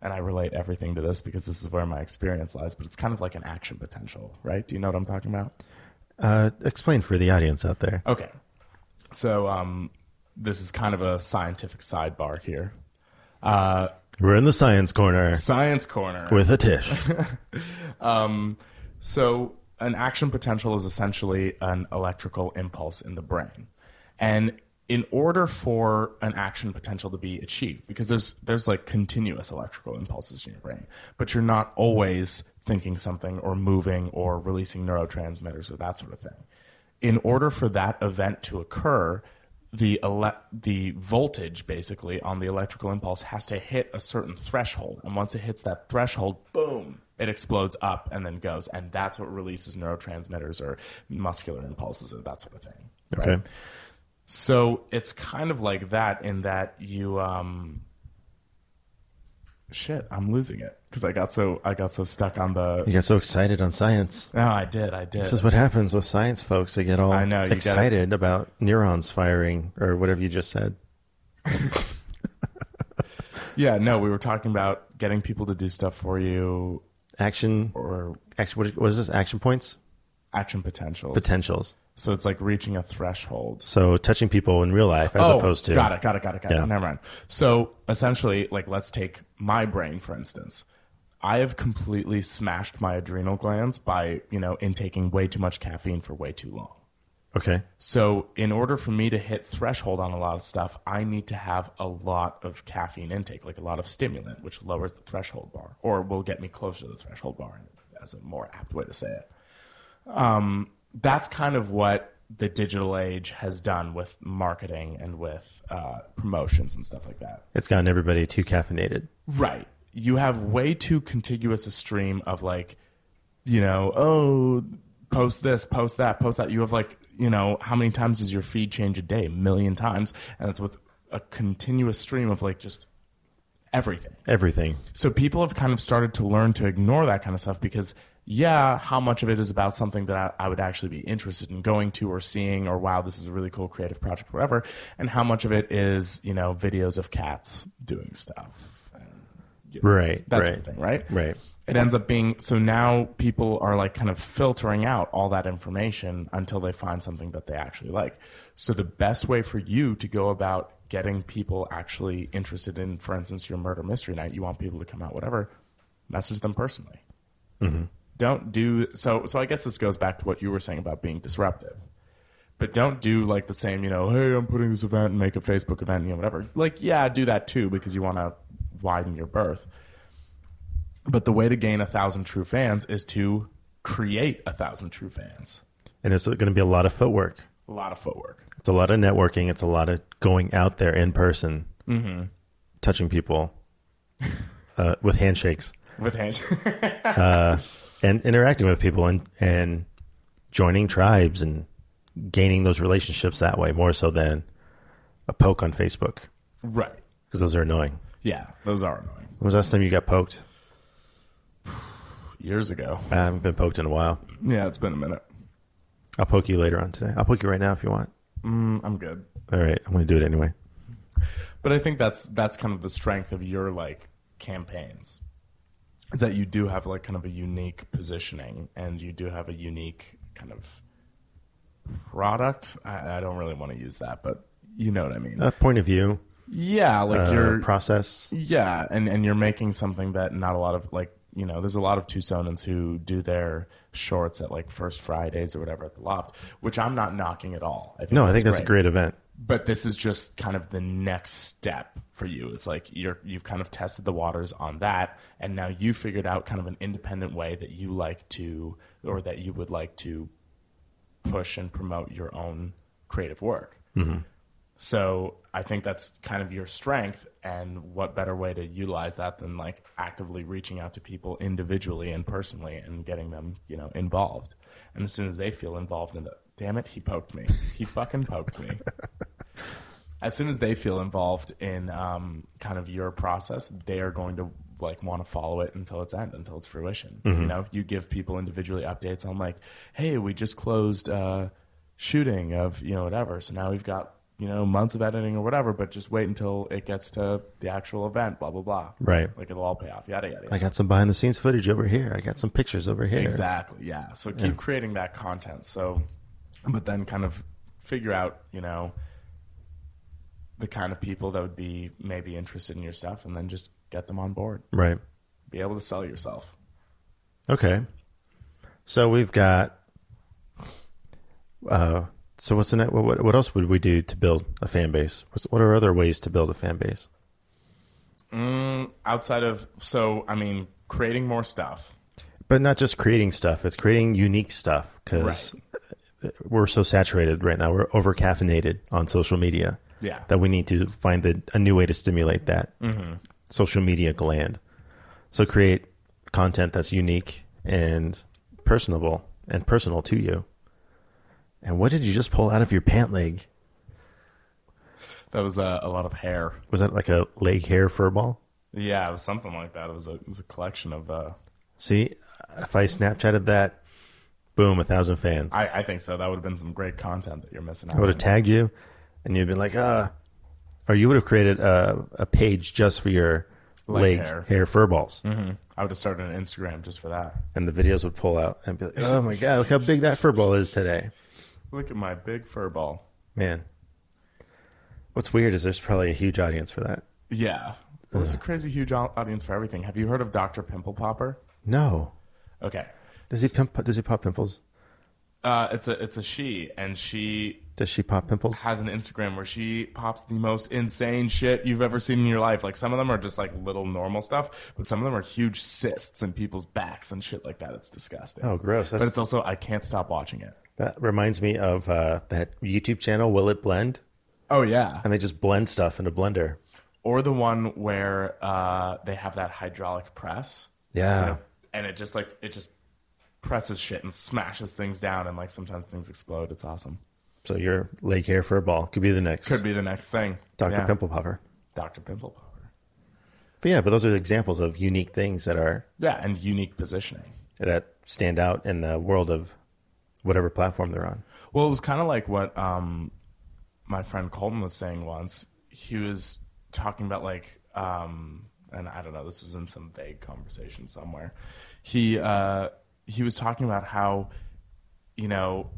and I relate everything to this because this is where my experience lies, but it's kind of like an action potential, right? Do you know what I'm talking about? Uh, explain for the audience out there. Okay. So um, this is kind of a scientific sidebar here. Uh, We're in the science corner science corner. with Atish. So, an action potential is essentially an electrical impulse in the brain. And in order for an action potential to be achieved, because there's there's like continuous electrical impulses in your brain, but you're not always thinking something or moving or releasing neurotransmitters or that sort of thing. In order for that event to occur, the ele- the voltage basically on the electrical impulse has to hit a certain threshold, and once it hits that threshold, boom, it explodes up and then goes, and that's what releases neurotransmitters or muscular impulses or that sort of thing. Right? Okay. So it's kind of like that in that you um shit, I'm losing it because I got so I got so stuck on the You got so excited on science. No, I did. I did. This is what happens with science folks. They get all I know, gotta- excited about neurons firing or whatever you just said. yeah, no, we were talking about getting people to do stuff for you Action, or action. What, what is this? Action points, action potentials. potentials. So it's like reaching a threshold. So touching people in real life as oh, opposed to got it, got it, got it, got Yeah. it. Never mind. So essentially, like, let's take my brain for instance. I have completely smashed my adrenal glands by you know intaking way too much caffeine for way too long. Okay. So, in order for me to hit threshold on a lot of stuff, I need to have a lot of caffeine intake, like a lot of stimulant, which lowers the threshold bar or will get me closer to the threshold bar, as a more apt way to say it. Um, that's kind of what the digital age has done with marketing and with uh, promotions and stuff like that. It's gotten everybody too caffeinated. Right. you have way too contiguous a stream of like, you know, oh, post this, post that, post that. You have like, you know, how many times does your feed change a day? A million times, and it's with a continuous stream of like just everything. Everything. So people have kind of started to learn to ignore that kind of stuff because, yeah, how much of it is about something that I, I would actually be interested in going to or seeing, or wow, this is a really cool creative project, whatever, and how much of it is you know videos of cats doing stuff, and, you know, Right. that right. sort of thing, right? Right. It ends up being so now people are like kind of filtering out all that information until they find something that they actually like. So the best way for you to go about getting people actually interested in, for instance, your murder mystery night, you want people to come out, whatever, message them personally. Mm-hmm. Don't do so. So I guess this goes back to what you were saying about being disruptive. But don't do like the same, you know, hey, I'm putting this event and make a Facebook event, you know, whatever. Like, yeah, do that too because you want to widen your berth. But the way to gain a thousand true fans is to create a thousand true fans. And it's going to be a lot of footwork. A lot of footwork. It's a lot of networking. It's a lot of going out there in person, mm-hmm. touching people uh, with handshakes With hands. and interacting with people and, and joining tribes and gaining those relationships that way more so than a poke on Facebook right. because those are annoying. Yeah, those are annoying. When was the last time you got poked? Years ago. I haven't been poked in a while. Yeah, it's been a minute. I'll poke you later on today. I'll poke you right now if you want. Mm, I'm good. All right, I'm going to do it anyway. But I think that's that's kind of the strength of your like campaigns. Is that you do have like kind of a unique positioning and you do have a unique kind of product. I, I don't really want to use that, but you know what I mean. A point of view, yeah, like uh, you're process. Yeah, and and you're making something that not a lot of like you know, there's a lot of Tucsonans who do their shorts at like First Fridays or whatever at the loft, which I'm not knocking at all. I think No, I think that's a great event. But this is just kind of the next step for you. It's like you're you've kind of tested the waters on that, and now you figured out kind of an independent way that you like to or that you would like to push and promote your own creative work. Mm-hmm. So I think that's kind of your strength, and what better way to utilize that than like actively reaching out to people individually and personally and getting them, you know, involved. And as soon as they feel involved in the, damn it, he poked me, he fucking poked me. As soon as they feel involved in um, kind of your process, they are going to like want to follow it until its end, until its fruition. You know, you give people individually updates on like, hey, we just closed uh, shooting of you know whatever, so now we've got you know months of editing or whatever, but just wait until it gets to the actual event, blah blah blah. Right. Like it'll all pay off. Yada yada. yada. I got some behind the scenes footage over here. I got some pictures over here. Exactly. Yeah. So keep creating that content. So, but then kind of figure out, you know, the kind of people that would be maybe interested in your stuff, and then just get them on board. Right. Be able to sell yourself. Okay. So we've got. Uh, so what's the net? What, what else would we do to build a fan base? What's, what are other ways to build a fan base? Mm, outside of so, I mean, creating more stuff. But not just creating stuff; it's creating unique stuff because we're so saturated right now. We're over caffeinated on social media. Yeah. That we need to find the, a new way to stimulate that social media gland. So create content that's unique and personable and personal to you. And what did you just pull out of your pant leg? That was a, a lot of hair. Was that like a leg hair fur ball? Yeah, it was something like that. It was a it was a collection of. Uh, See, if I Snapchatted that, boom, a thousand fans. I, I think so. That would have been some great content that you're missing out. I would have on. tagged you, and you'd been like, ah, or you would have created a, a page just for your Leg leg, hair. hair. fur balls, hmm I would have started an Instagram just for that. and the videos would pull out and be like, oh my god, look how big that fur ball is today, Look at my big fur ball. man. What's weird is there's probably a huge audience for that. Yeah. Well, there's a crazy huge au- audience for everything. Have you heard of Dr. Pimple Popper? No, Okay. Does he pimp? Does he pop pimples? Uh, it's a it's a she, and she Does she pop pimples? has an Instagram where she pops the most insane shit you've ever seen in your life. Like some of them are just like little normal stuff, but some of them are huge cysts in people's backs and shit like that. It's disgusting. Oh, gross. But it's also I can't stop watching it. that reminds me of uh, that YouTube channel, Will It Blend? Oh yeah. And they just blend stuff in a blender. or the one where uh, they have that hydraulic press, Yeah. and it just like it just presses shit and smashes things down, and like sometimes things explode. It's awesome. So your leg hair for a ball could be the next Could be the next thing. Dr. Yeah. Pimple Popper. Dr. Pimple Popper. But yeah, but those are examples of unique things that are Yeah, and unique positioning. that stand out in the world of whatever platform they're on. Well, it was kind of like what um, my friend Colton was saying once. He was talking about like, um, and I don't know, this was in some vague conversation somewhere. He uh, he was talking about how, you know,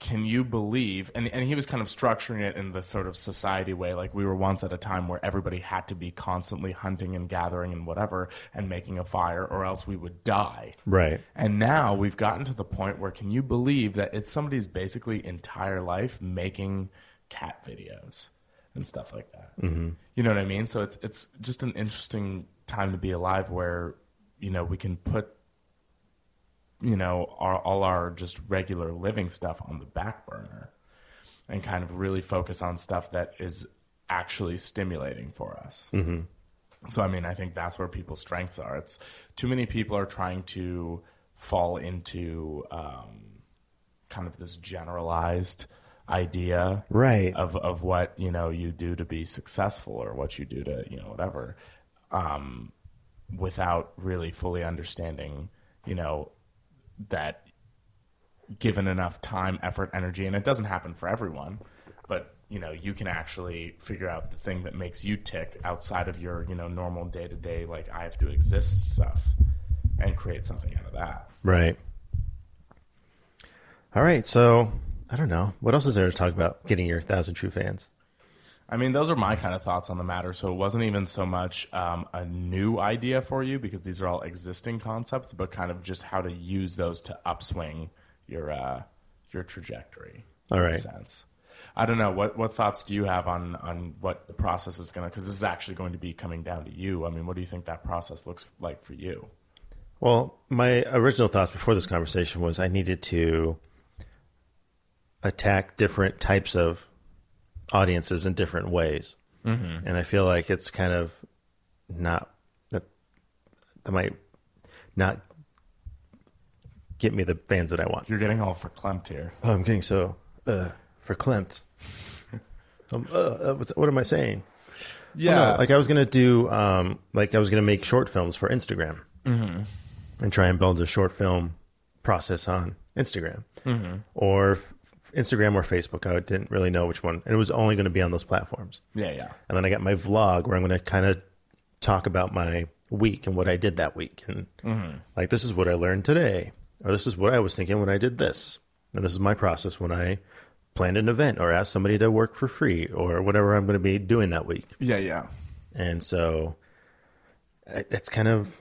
can you believe and, and he was kind of structuring it in the sort of society way like we were once at a time where everybody had to be constantly hunting and gathering and whatever and making a fire or else we would die Right. and now we've gotten to the point where can you believe that it's somebody's basically entire life making cat videos and stuff like that mm-hmm. you know what i mean so it's it's just an interesting time to be alive where you know we can put you know our, all our just regular living stuff on the back burner and kind of really focus on stuff that is actually stimulating for us Mm-hmm. so I mean, I think that's where people's strengths are. It's too many people are trying to fall into um, kind of this generalized idea Right. of of what you know you do to be successful or what you do to you know whatever, um, without really fully understanding you know that given enough time, effort, energy, and it doesn't happen for everyone, but you know, you can actually figure out the thing that makes you tick outside of your, you know, normal day to day, like I have to exist stuff and create something out of that. Right. All right. So I don't know. What else is there to talk about getting your thousand true fans? I mean, those are my kind of thoughts on the matter. So it wasn't even so much um, a new idea for you because these are all existing concepts, but kind of just how to use those to upswing your uh, your trajectory. All in a sense. I don't know what what thoughts do you have on on what the process is going to because this is actually going to be coming down to you. I mean, what do you think that process looks like for you? Well, my original thoughts before this conversation was I needed to attack different types of audiences in different ways, mm-hmm. and I feel like it's kind of not that that might not get me the fans that I want. You're getting all for verklempt here. Oh, I'm getting so uh, verklempt. um, uh, uh, what's, what am I saying? Yeah, No, like I was gonna do, um, like I was gonna make short films for Instagram, and try and build a short film process on Instagram, or f- Instagram or Facebook. I didn't really know which one, and it was only going to be on those platforms. yeah, yeah. And then I got my vlog where I'm going to kind of talk about my week and what I did that week, and mm-hmm. like this is what I learned today, or this is what I was thinking when I did this, and this is my process when I planned an event or asked somebody to work for free or whatever I'm going to be doing that week. Yeah, yeah. And so it's kind of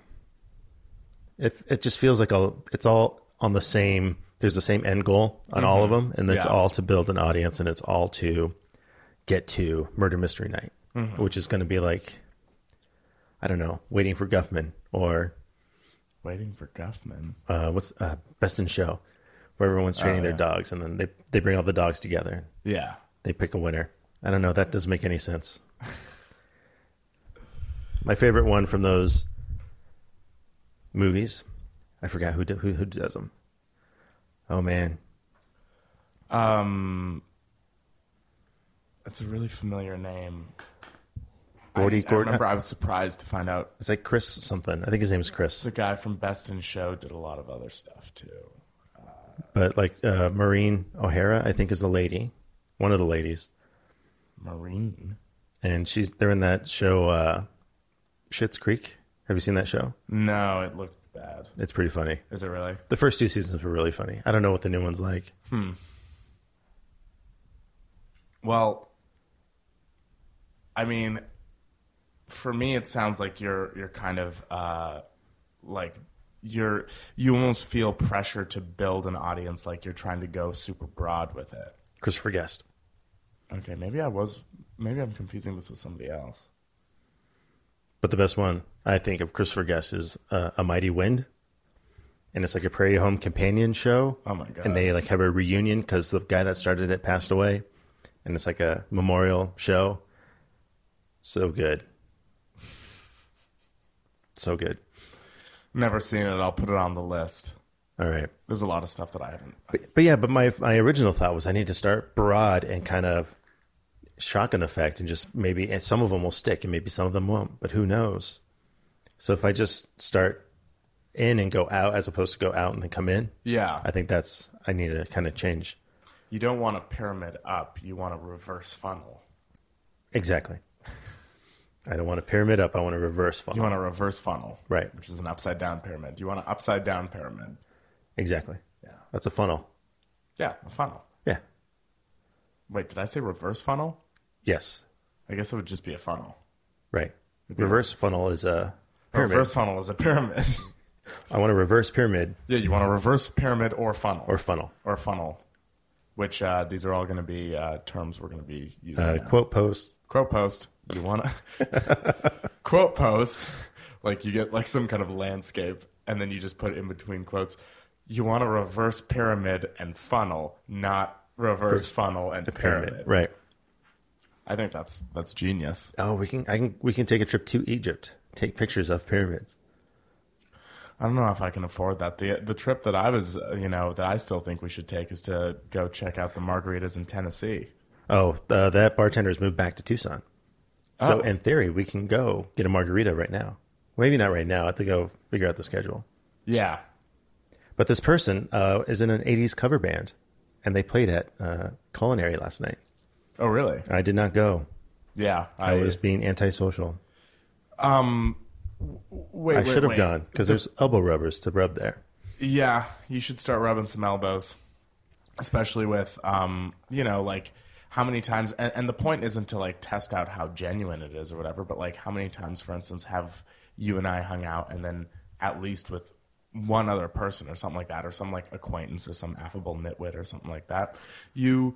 it it just feels like a, it's all on the same there's the same end goal on all of them and it's Yeah. all to build an audience and it's all to get to murder mystery night which is going to be like I don't know, waiting for Guffman or Waiting for Guffman. uh, what's uh, Best in Show, where everyone's training their yeah. dogs and then they they bring all the dogs together. Yeah. They pick a winner. I don't know. That doesn't make any sense. My favorite one from those movies, I forgot who do, who, who does them. Oh man, Um, it's a really familiar name. Gordy I, I Gordon. remember I was surprised to find out It's like Chris something. I think his name is Chris. the guy from Best in Show did a lot of other stuff too. But like uh, Maureen O'Hara, I think is the lady, one of the ladies, Marine. and she's they're in that show uh, Schitt's Creek. Have you seen that show? No, it looked bad. It's pretty funny. Is it really? The first two seasons were really funny. I don't know what the new one's like. Hmm. Well, I mean, for me, it sounds like you're you're kind of uh, like you're you almost feel pressure to build an audience, like you're trying to go super broad with it. Christopher Guest. Okay, maybe I was maybe I'm confusing this with somebody else. But the best one I think of Christopher Guest is uh, A Mighty Wind, and it's like a Prairie Home companion show. Oh my god! And they like have a reunion because the guy that started it passed away, and it's like a memorial show. So good. So good. Never seen it. I'll put it on the list. All right. There's a lot of stuff that I haven't. But, but yeah, but my my original thought was I need to start broad and kind of shotgun effect and just maybe and some of them will stick and maybe some of them won't, but who knows? So if I just start in and go out as opposed to go out and then come in, Yeah. I think that's I need to kind of change. You don't want a pyramid up. You want a reverse funnel. Exactly. I don't want a pyramid up. I want a reverse funnel. You want a reverse funnel. Right. Which is an upside down pyramid. You want an upside down pyramid. exactly. Yeah. That's a funnel. Yeah, a funnel. Yeah. Wait, did I say reverse funnel? Yes. I guess it would just be a funnel. Right. Reverse funnel is a A pyramid. reverse funnel is a pyramid. I want a reverse pyramid yeah, you want a reverse pyramid or funnel. or funnel. or funnel, which uh, these are all going to be uh, terms we're going to be using. Uh, now. quote post. quote post. You want to quote post like you get like some kind of landscape, and then you just put in between quotes. You want a reverse pyramid and funnel, not reverse funnel and pyramid. Pyramid. Right. I think that's that's genius. Oh, we can. I can. We can take a trip to Egypt. Take pictures of pyramids. I don't know if I can afford that. the The trip that I was, you know, that I still think we should take is to go check out the margaritas in Tennessee. Oh, uh, that bartender's moved back to Tucson. So Oh. in theory, we can go get a margarita right now. Maybe not right now. I have to go figure out the schedule. Yeah, But this person uh, is in an '80s cover band, and they played at uh, Culinary last night. Oh, really? I did not go. Yeah, I was being antisocial. Wait, I wait, should have wait. gone because there's elbow rubbers to rub there. Yeah, you should start rubbing some elbows, especially with, um, you know, like how many times. And, and the point isn't to like test out how genuine it is or whatever, but like how many times, for instance, have you and I hung out and then at least with one other person or something like that, or some like acquaintance or some affable nitwit or something like that, you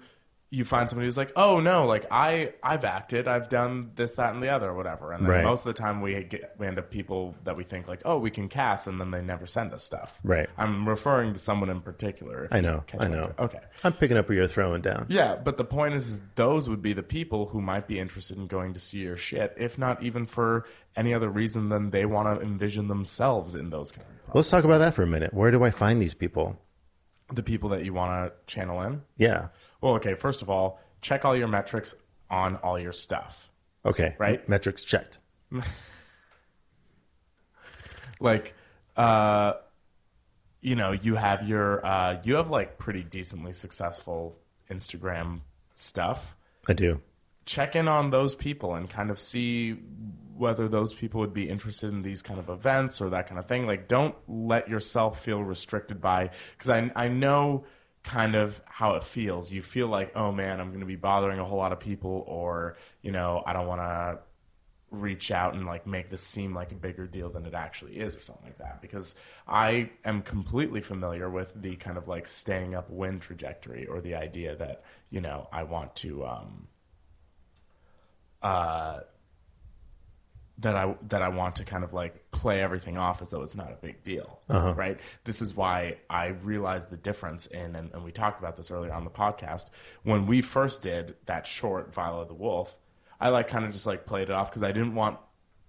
you find somebody who's like, oh no, like I I've acted, I've done this, that, and the other, or whatever. And then Right. most of the time we get we end up people that we think like, oh, we can cast, and then they never send us stuff. Right. I'm referring to someone in particular. I know. I know. Okay. I'm picking up where you're throwing down. Yeah, but the point is, is those would be the people who might be interested in going to see your shit, if not even for any other reason than they want to envision themselves in those kind of Let's talk about that for a minute. Where do I find these people? the people that you want to channel in. Yeah. Well, okay. First of all, check all your metrics on all your stuff. Okay. Right. Metrics checked. like uh you know you have your uh you have like pretty decently successful instagram stuff I do. check in on those people and kind of see whether those people would be interested in these kind of events or that kind of thing like don't let yourself feel restricted by because I, I know kind of how it feels. You feel like oh man i'm going to be bothering a whole lot of people or you know i don't want to reach out and like make this seem like a bigger deal than it actually is or something like that. Because i am completely familiar with the kind of like staying up wind trajectory or the idea that you know i want to um uh that I that I want to kind of like play everything off as though it's not a big deal, uh-huh. right? This is why I realized the difference in, and, and we talked about this earlier on the podcast when we first did that short Viola the Wolf. I like kind of just like played it off because I didn't want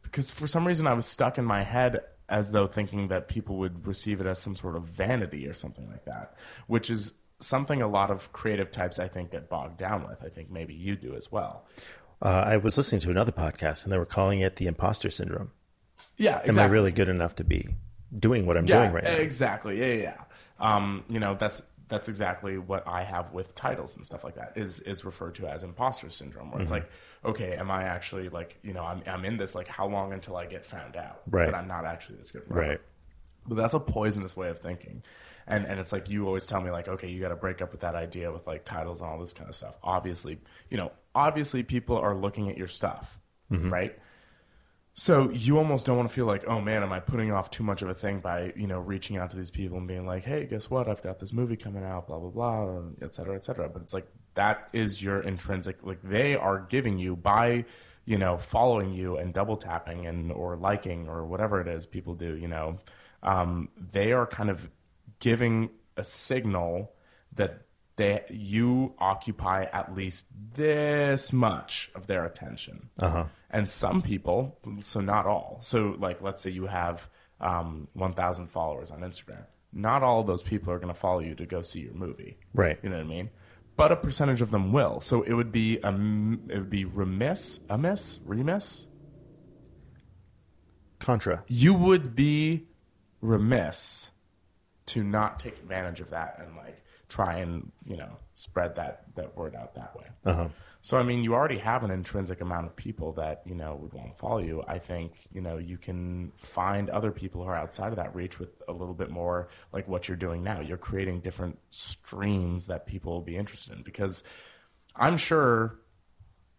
because for some reason I was stuck in my head as though thinking that people would receive it as some sort of vanity or something like that, which is something a lot of creative types I think get bogged down with. I think maybe you do as well. Uh, I was listening to another podcast and they were calling it the imposter syndrome. Yeah, Am I really good enough to be doing what I'm doing right now? Exactly. Yeah, yeah. yeah. Um, you know, that's that's exactly what I have with titles and stuff like that. Is is referred to as imposter syndrome, where it's Mm-hmm. like, okay, am I actually like, you know, I'm I'm in this like how long until I get found out? Right. But I'm not actually this good. Right. But that's a poisonous way of thinking. And and it's like you always tell me like, okay, you got to break up with that idea with like titles and all this kind of stuff. Obviously, you know, obviously people are looking at your stuff, right? So you almost don't want to feel like, oh man, am I putting off too much of a thing by you know reaching out to these people and being like, hey, guess what? I've got this movie coming out, blah blah blah, et cetera, et cetera. But it's like that is your intrinsic, like they are giving you by you know following you and double tapping and or liking or whatever it is people do. You know, um, they are kind of giving a signal that they you occupy at least this much of their attention. Uh-huh. And some people, so not all. So like let's say you have um, 1,000 followers on Instagram. Not all of those people are going to follow you to go see your movie. Right. You know what I mean? But a percentage of them will. So it would be a, it would be remiss, amiss, remiss. Contra. You would be remiss to not take advantage of that and like try and you know spread that that word out that way. Uh-huh. So I mean, you already have an intrinsic amount of people that you know would want to follow you. I think you know you can find other people who are outside of that reach with a little bit more like what you're doing now. You're creating different streams that people will be interested in because I'm sure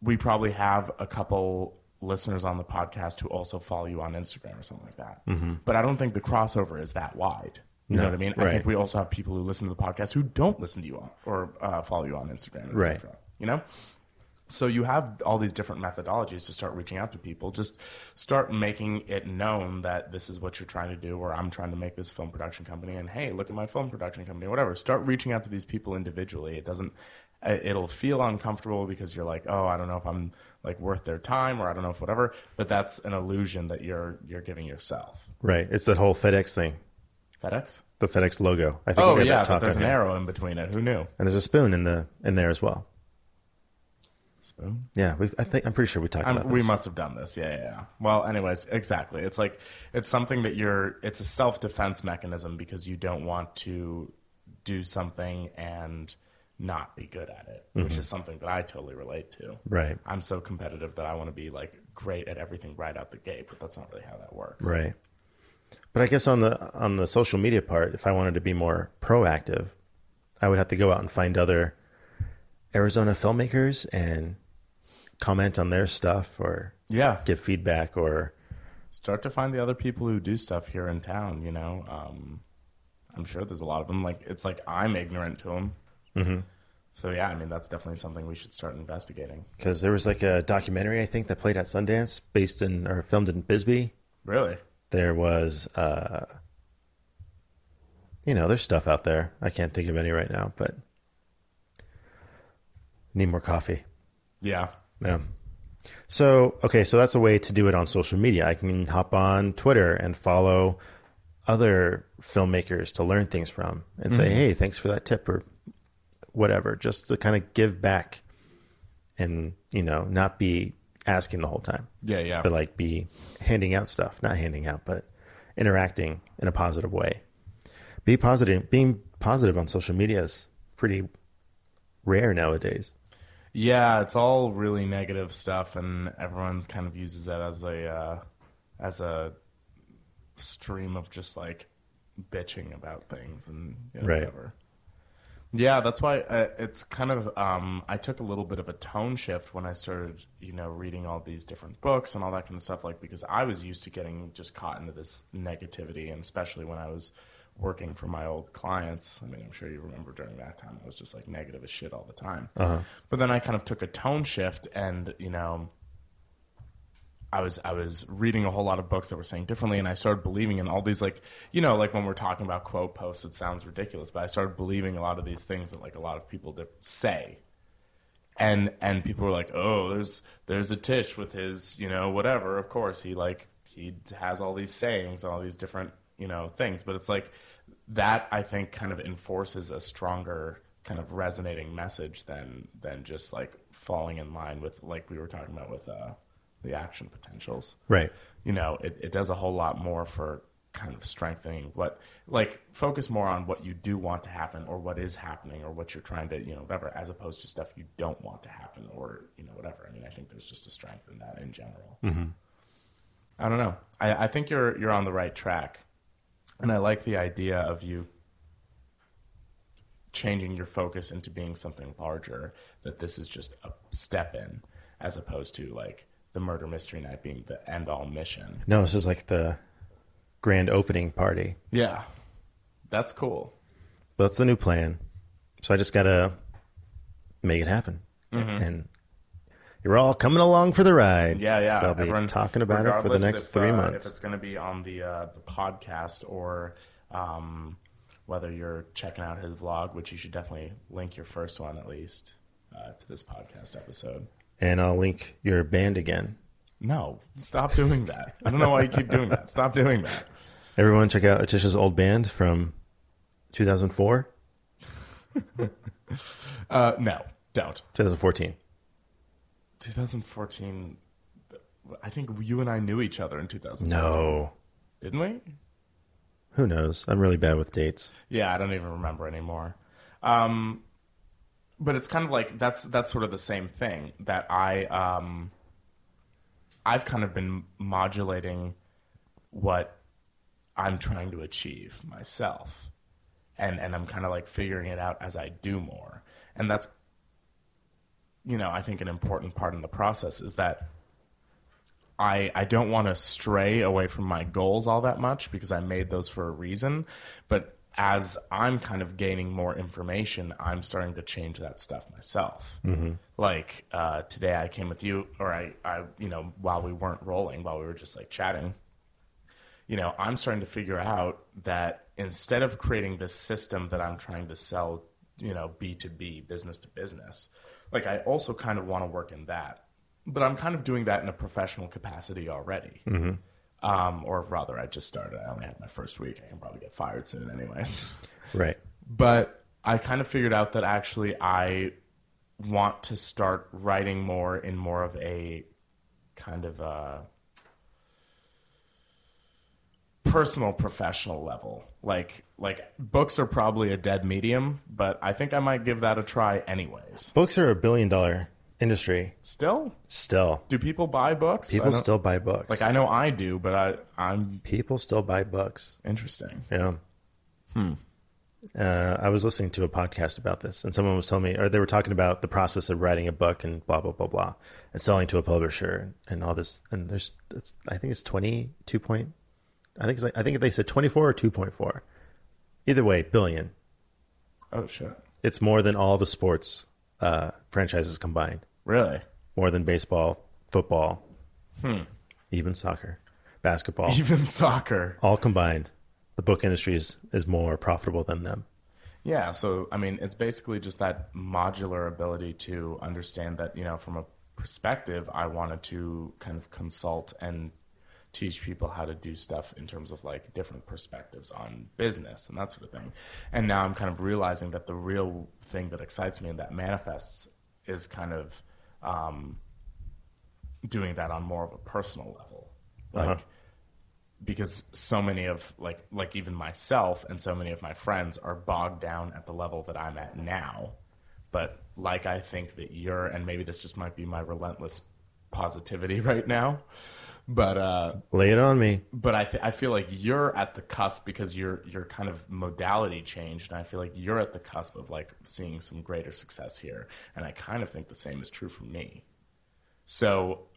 we probably have a couple listeners on the podcast who also follow you on Instagram or something like that. But I don't think the crossover is that wide. You know what I mean? I think we also have people who listen to the podcast who don't listen to you on or uh, follow you on Instagram, Right. etc. You know. So you have all these different methodologies to start reaching out to people. Just start making it known that this is what you're trying to do, or I'm trying to make this film production company. And hey, look at my film production company, whatever. Start reaching out to these people individually. It doesn't. uh, It'll feel uncomfortable because you're like, oh, I don't know if I'm like worth their time, or I don't know if whatever. But that's an illusion that you're you're giving yourself. Right. It's that whole FedEx thing. FedEx. The FedEx logo. I think Oh yeah, that there's an here. arrow in between it. Who knew? And there's a spoon in the in there as well. Spoon. Yeah, I think I'm pretty sure we talked I'm, about we must have done this. Yeah, yeah, yeah. Well, anyways, exactly. It's like it's something that you're. It's a self defense mechanism because you don't want to do something and not be good at it, which mm-hmm. is something that I totally relate to. Right. I'm so competitive that I want to be like great at everything right out the gate, but that's not really how that works. Right. But I guess on the on the social media part, if I wanted to be more proactive, I would have to go out and find other Arizona filmmakers and comment on their stuff or Yeah. give feedback or start to find the other people who do stuff here in town. You know, um, I'm sure there's a lot of them. Like it's like I'm ignorant to them. Mm-hmm. So yeah, I mean that's definitely something we should start investigating. because there was like a documentary I think that played at Sundance based in or filmed in Bisbee. Really? There was uh you know, there's stuff out there. I can't think of any right now, but need more coffee. Yeah. Yeah. So, okay, so that's a way to do it on social media. I can hop on Twitter and follow other filmmakers to learn things from and say, hey, thanks for that tip or whatever, just to kind of give back and, you know, not be asking the whole time, Yeah, yeah. but like be handing out stuff, not handing out, but interacting in a positive way. Be positive. Being positive on social media is pretty rare nowadays. Yeah, it's all really negative stuff, and everyone's kind of uses that as a uh, as a stream of just like bitching about things and you know, Right. whatever. Yeah, that's why uh, it's kind of. Um, I took a little bit of a tone shift when I started, you know, reading all these different books and all that kind of stuff. Like because I was used to getting just caught into this negativity, and especially when I was working for my old clients. I mean, I'm sure you remember during that time, I was just like negative as shit all the time. But then I kind of took a tone shift, and you know, I was I was reading a whole lot of books that were saying differently, and I started believing in all these like you know like when we're talking about quote posts, it sounds ridiculous, but I started believing a lot of these things that like a lot of people say, and and people were like, oh, there's there's Atish with his you know whatever. Of course, he like he has all these sayings and all these different you know things, but it's like that I think kind of enforces a stronger kind of resonating message than than just like falling in line with like we were talking about with uh, the action potentials. Right. You know, it, it does a whole lot more for kind of strengthening what like focus more on what you do want to happen or what is happening or what you're trying to you know whatever as opposed to stuff you don't want to happen or you know whatever. I mean i think there's just a strength in that in general. Mm-hmm. I don't know. I, I think you're you're on the right track. And I like the idea of you changing your focus into being something larger, that this is just a step in, as opposed to like the murder mystery night being the end all mission. No, this is like the grand opening party. Yeah. That's cool. But that's the new plan. So I just gotta make it happen. And you're all coming along for the ride. Mm-hmm. Yeah, yeah. So I'll be Everyone- talking about it for the next if, three uh, months. If it's going to be on the uh, the podcast or um, whether you're checking out his vlog, which you should definitely link your first one at least uh, to this podcast episode. And I'll link your band again. No, stop doing that. I don't know why you keep doing that. Stop doing that. Everyone, check out Atish's old band from 2004, Uh, no, don't. 2014. 2014. I think you and I knew each other in 2014. No, Didn't we? who knows? I'm really bad with dates. Yeah, I don't even remember anymore. Um, but it's kind of like that's that's sort of the same thing that I um, I've kind of been modulating what I'm trying to achieve myself, and and I'm kind of like figuring it out as I do more, and that's you know I think an important part in the process is that I, I don't want to stray away from my goals all that much because I made those for a reason. But as I'm kind of gaining more information, I'm starting to change that stuff myself. Like uh, today, I came with you, or I, I, you know, while we weren't rolling, while we were just like chatting, you know, I'm starting to figure out that instead of creating this system that I'm trying to sell, you know, B2B, business to business, like I also kind of want to work in that. But I'm kind of doing that in a professional capacity already. Um, or rather, I just started. I only had my first week. I can probably get fired soon, anyways. Right. But I kind of figured out that actually I want to start writing more in more of a kind of a personal professional level. Like like books are probably a dead medium, but I think I might give that a try anyways. Books are a billion dollar industry Still? still. Do people buy books? I People don't- still buy books. like I know I do, but I I'm People still buy books. interesting. Yeah. Hmm. Uh, I was listening to a podcast about this, and someone was telling me, or they were talking about the process of writing a book and blah blah blah blah, and selling to a publisher and, and all this. And there's, it's, I think it's twenty two point, I think it's like, I think they said twenty four or two point four. Either way, billion. Oh shit. It's more than all the sports uh, franchises combined. Really? More than baseball, football, even soccer, basketball, Even soccer. all combined. The book industry is, is more profitable than them. Yeah, so I mean, it's basically just that modular ability to understand that, you know, from a perspective, I wanted to kind of consult and teach people how to do stuff in terms of like different perspectives on business and that sort of thing. And now I'm kind of realizing that the real thing that excites me and that manifests is kind of um, doing that on more of a personal level. Like, Uh-huh. because so many of like like even myself and so many of my friends are bogged down at the level that I'm at now. But like I think that you're and maybe this just might be my relentless positivity right now. But uh Lay it on me. but I th- I feel like you're at the cusp because you're you're kind of modality changed, and I feel like you're at the cusp of like seeing some greater success here, and I kind of think the same is true for me. So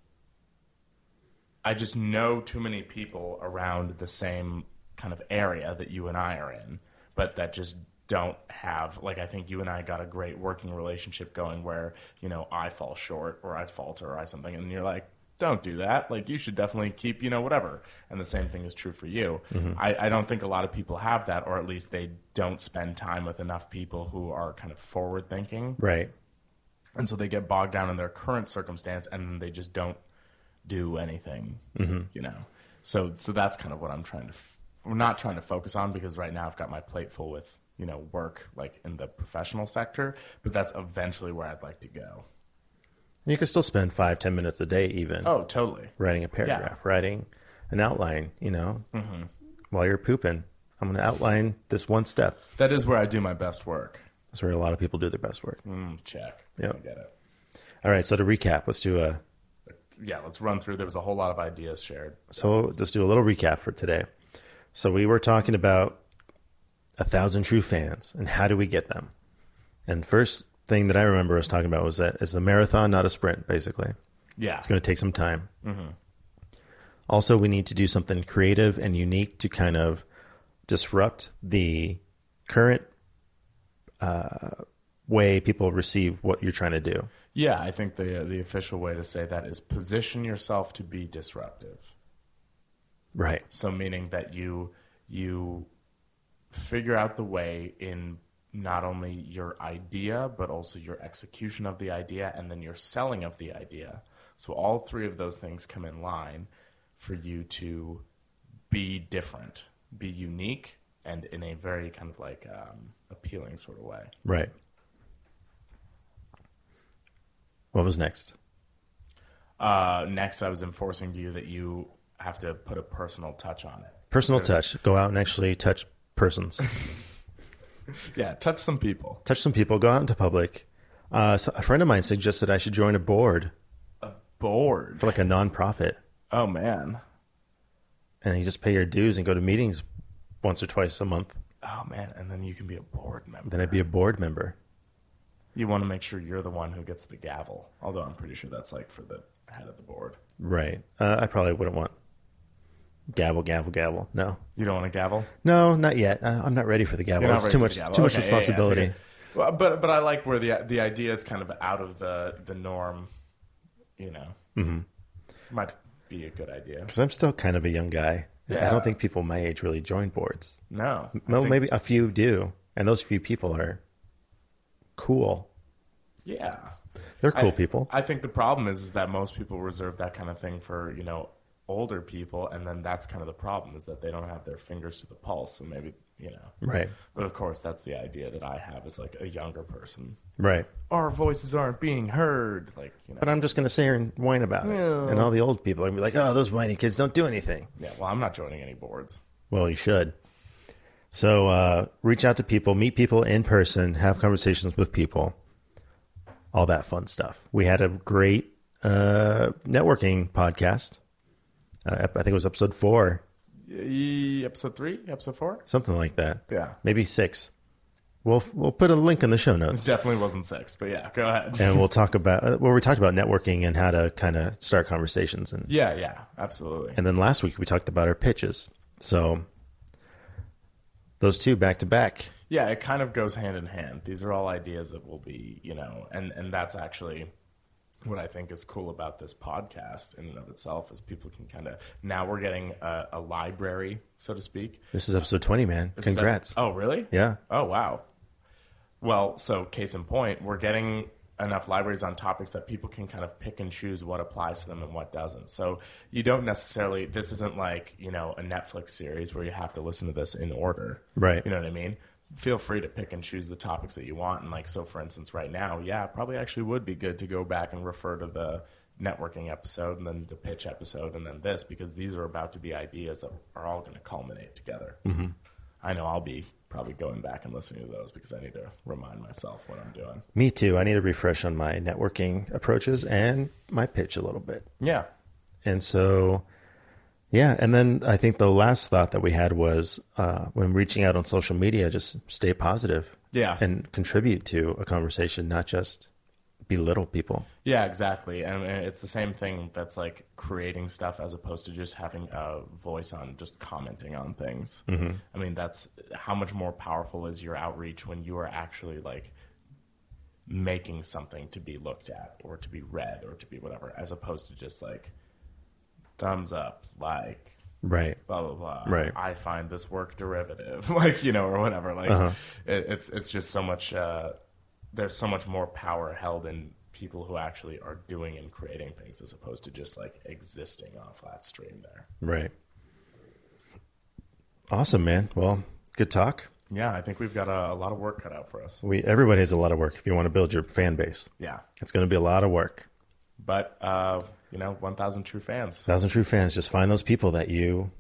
I just know too many people around the same kind of area that you and I are in, but that just don't have like I think you and I got a great working relationship going where you know I fall short or I falter or I something, and you're like. Don't do that. Like you should definitely keep, you know, whatever. And the same thing is true for you. Mm-hmm. I, I don't think a lot of people have that, or at least they don't spend time with enough people who are kind of forward thinking Right. and so they get bogged down in their current circumstance and they just don't do anything mm-hmm. you know so so that's kind of what i'm trying to f- we're not trying to focus on because right now i've got my plate full with you know work like in the professional sector but that's eventually where i'd like to go You can still spend five, ten minutes a day, even oh totally writing a paragraph, writing an outline. You know, Mm-hmm. while you're pooping, I'm going to outline this one step. that is where i do my best work That's where a lot of people do their best work. mm, check Yep. i get it All right, so to recap, let's do a yeah let's run through there was a whole lot of ideas shared so let's do a little recap for today. So we were talking about a thousand true fans and how do we get them? And first thing that I remember us talking about was that it's a marathon, not a sprint. Basically, yeah it's going to take some time. Also, we need to do something creative and unique to kind of disrupt the current uh, way people receive what you're trying to do. yeah i think the the official way to say that is position yourself to be disruptive Right. So meaning that you you figure out the way in not only your idea, but also your execution of the idea and then your selling of the idea. So all three of those things come in line for you to be different, be unique, and in a very kind of like um, appealing sort of way. Right. What was next? Uh, next, I was enforcing to you that you have to put a personal touch on it. Personal There's- touch. Go out and actually touch persons. Yeah, touch some people. touch some people. Go out into public. Uh, so a friend of mine suggested I should join a board A board. for like a nonprofit, Oh man. and you just pay your dues and go to meetings once or twice a month. Oh man, and then you can be a board member. Then I'd be a board member. You want to make sure you're the one who gets the gavel. Although I'm pretty sure that's like for the head of the board. Right. Uh, I probably wouldn't want gavel, gavel, gavel. No, You don't want to gavel? no, not yet. Uh, I'm not ready for the gavel. It's too much. gavel. Too much Okay, yeah, yeah, responsibility. Well, but but I like where the the idea is kind of out of the the norm. You know, mm-hmm. might be a good idea. Because I'm still kind of a young guy. Yeah. I don't think people my age really join boards. No, I Well, think- maybe a few do, and those few people are cool. yeah. They're cool I- people. I think the problem is, is that most people reserve that kind of thing for you know older people, and then that's kind of the problem is that they don't have their fingers to the pulse. So maybe you know, Right. but of course that's the idea that I have as like a younger person. Right. Our voices aren't being heard, like you know. But I'm just going to sit here and whine about it. And all the old people are going to be like, oh, those whiny kids don't do anything. yeah, well, I'm not joining any boards. Well, you should. So uh, reach out to people, meet people in person, have conversations with people, all that fun stuff. We had a great uh, networking podcast. Uh, I think it was episode four, Y- Episode three, episode four. something like that. Yeah. Maybe six. We'll we'll put a link in the show notes. Definitely wasn't six, but yeah, go ahead. and we'll talk about uh, well, we talked about networking and how to kind of start conversations, and Yeah, yeah, absolutely. and then last week we talked about our pitches. So those two back to back. Yeah, it kind of goes hand in hand. These are all ideas that will be, you know, and and that's actually what I think is cool about this podcast in and of itself is people can kind of now we're getting a, a library, so to speak. This is episode twenty, man. This Congrats. oh, really? Yeah. Oh, wow. Well, so case in point, we're getting enough libraries on topics that people can kind of pick and choose what applies to them and what doesn't. So you don't necessarily, this isn't like, you know, a Netflix series where you have to listen to this in order. Right. You know what I mean? Feel free to pick and choose the topics that you want. And like, so for instance, right now, yeah, probably actually would be good to go back and refer to the networking episode and then the pitch episode and then this because these are about to be ideas that are all going to culminate together. Mm-hmm. I know I'll be probably going back and listening to those because I need to remind myself what I'm doing. Me too. I need to refresh on my networking approaches and my pitch a little bit. Yeah. And so, yeah. And then I think the last thought that we had was uh, when reaching out on social media, just stay positive Yeah. and contribute to a conversation, not just belittle people. Yeah, exactly. And it's the same thing that's like creating stuff as opposed to just having a voice on just commenting on things. Mm-hmm. I mean, that's how much more powerful is your outreach when you are actually like making something to be looked at or to be read or to be whatever, as opposed to just like thumbs up, like, Right. blah blah blah. Right. I find this work derivative, like you know, or whatever. Like it, it's it's just so much. Uh, there's so much more power held in people who actually are doing and creating things as opposed to just like existing on a flat stream there. Right. Awesome, man. Well, good talk. Yeah, I think we've got a, a lot of work cut out for us. We everybody has a lot of work if you want to build your fan base. Yeah, It's going to be a lot of work. but uh, you know, 1,000 true fans. Thousand True fans, just find those people that you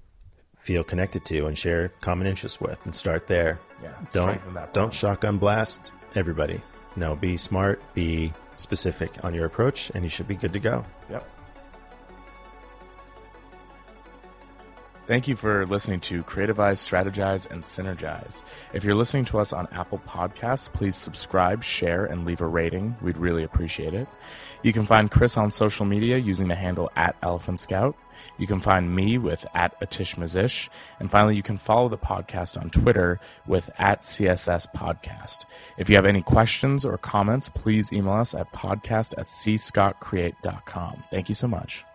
feel connected to and share common interests with, and start there. Yeah, Don't don't shotgun blast everybody. No, be smart, be specific on your approach, and you should be good to go. Yep. Thank you for listening to Creativize, Strategize, and Synergize. If you're listening to us on Apple Podcasts, please subscribe, share, and leave a rating. We'd really appreciate it. You can find Chris on social media using the handle at Elephant Scout. You can find me with at Atish Mazish. And finally, you can follow the podcast on Twitter with at CSS Podcast. If you have any questions or comments, please email us at podcast at cscottcreate.com. Thank you so much.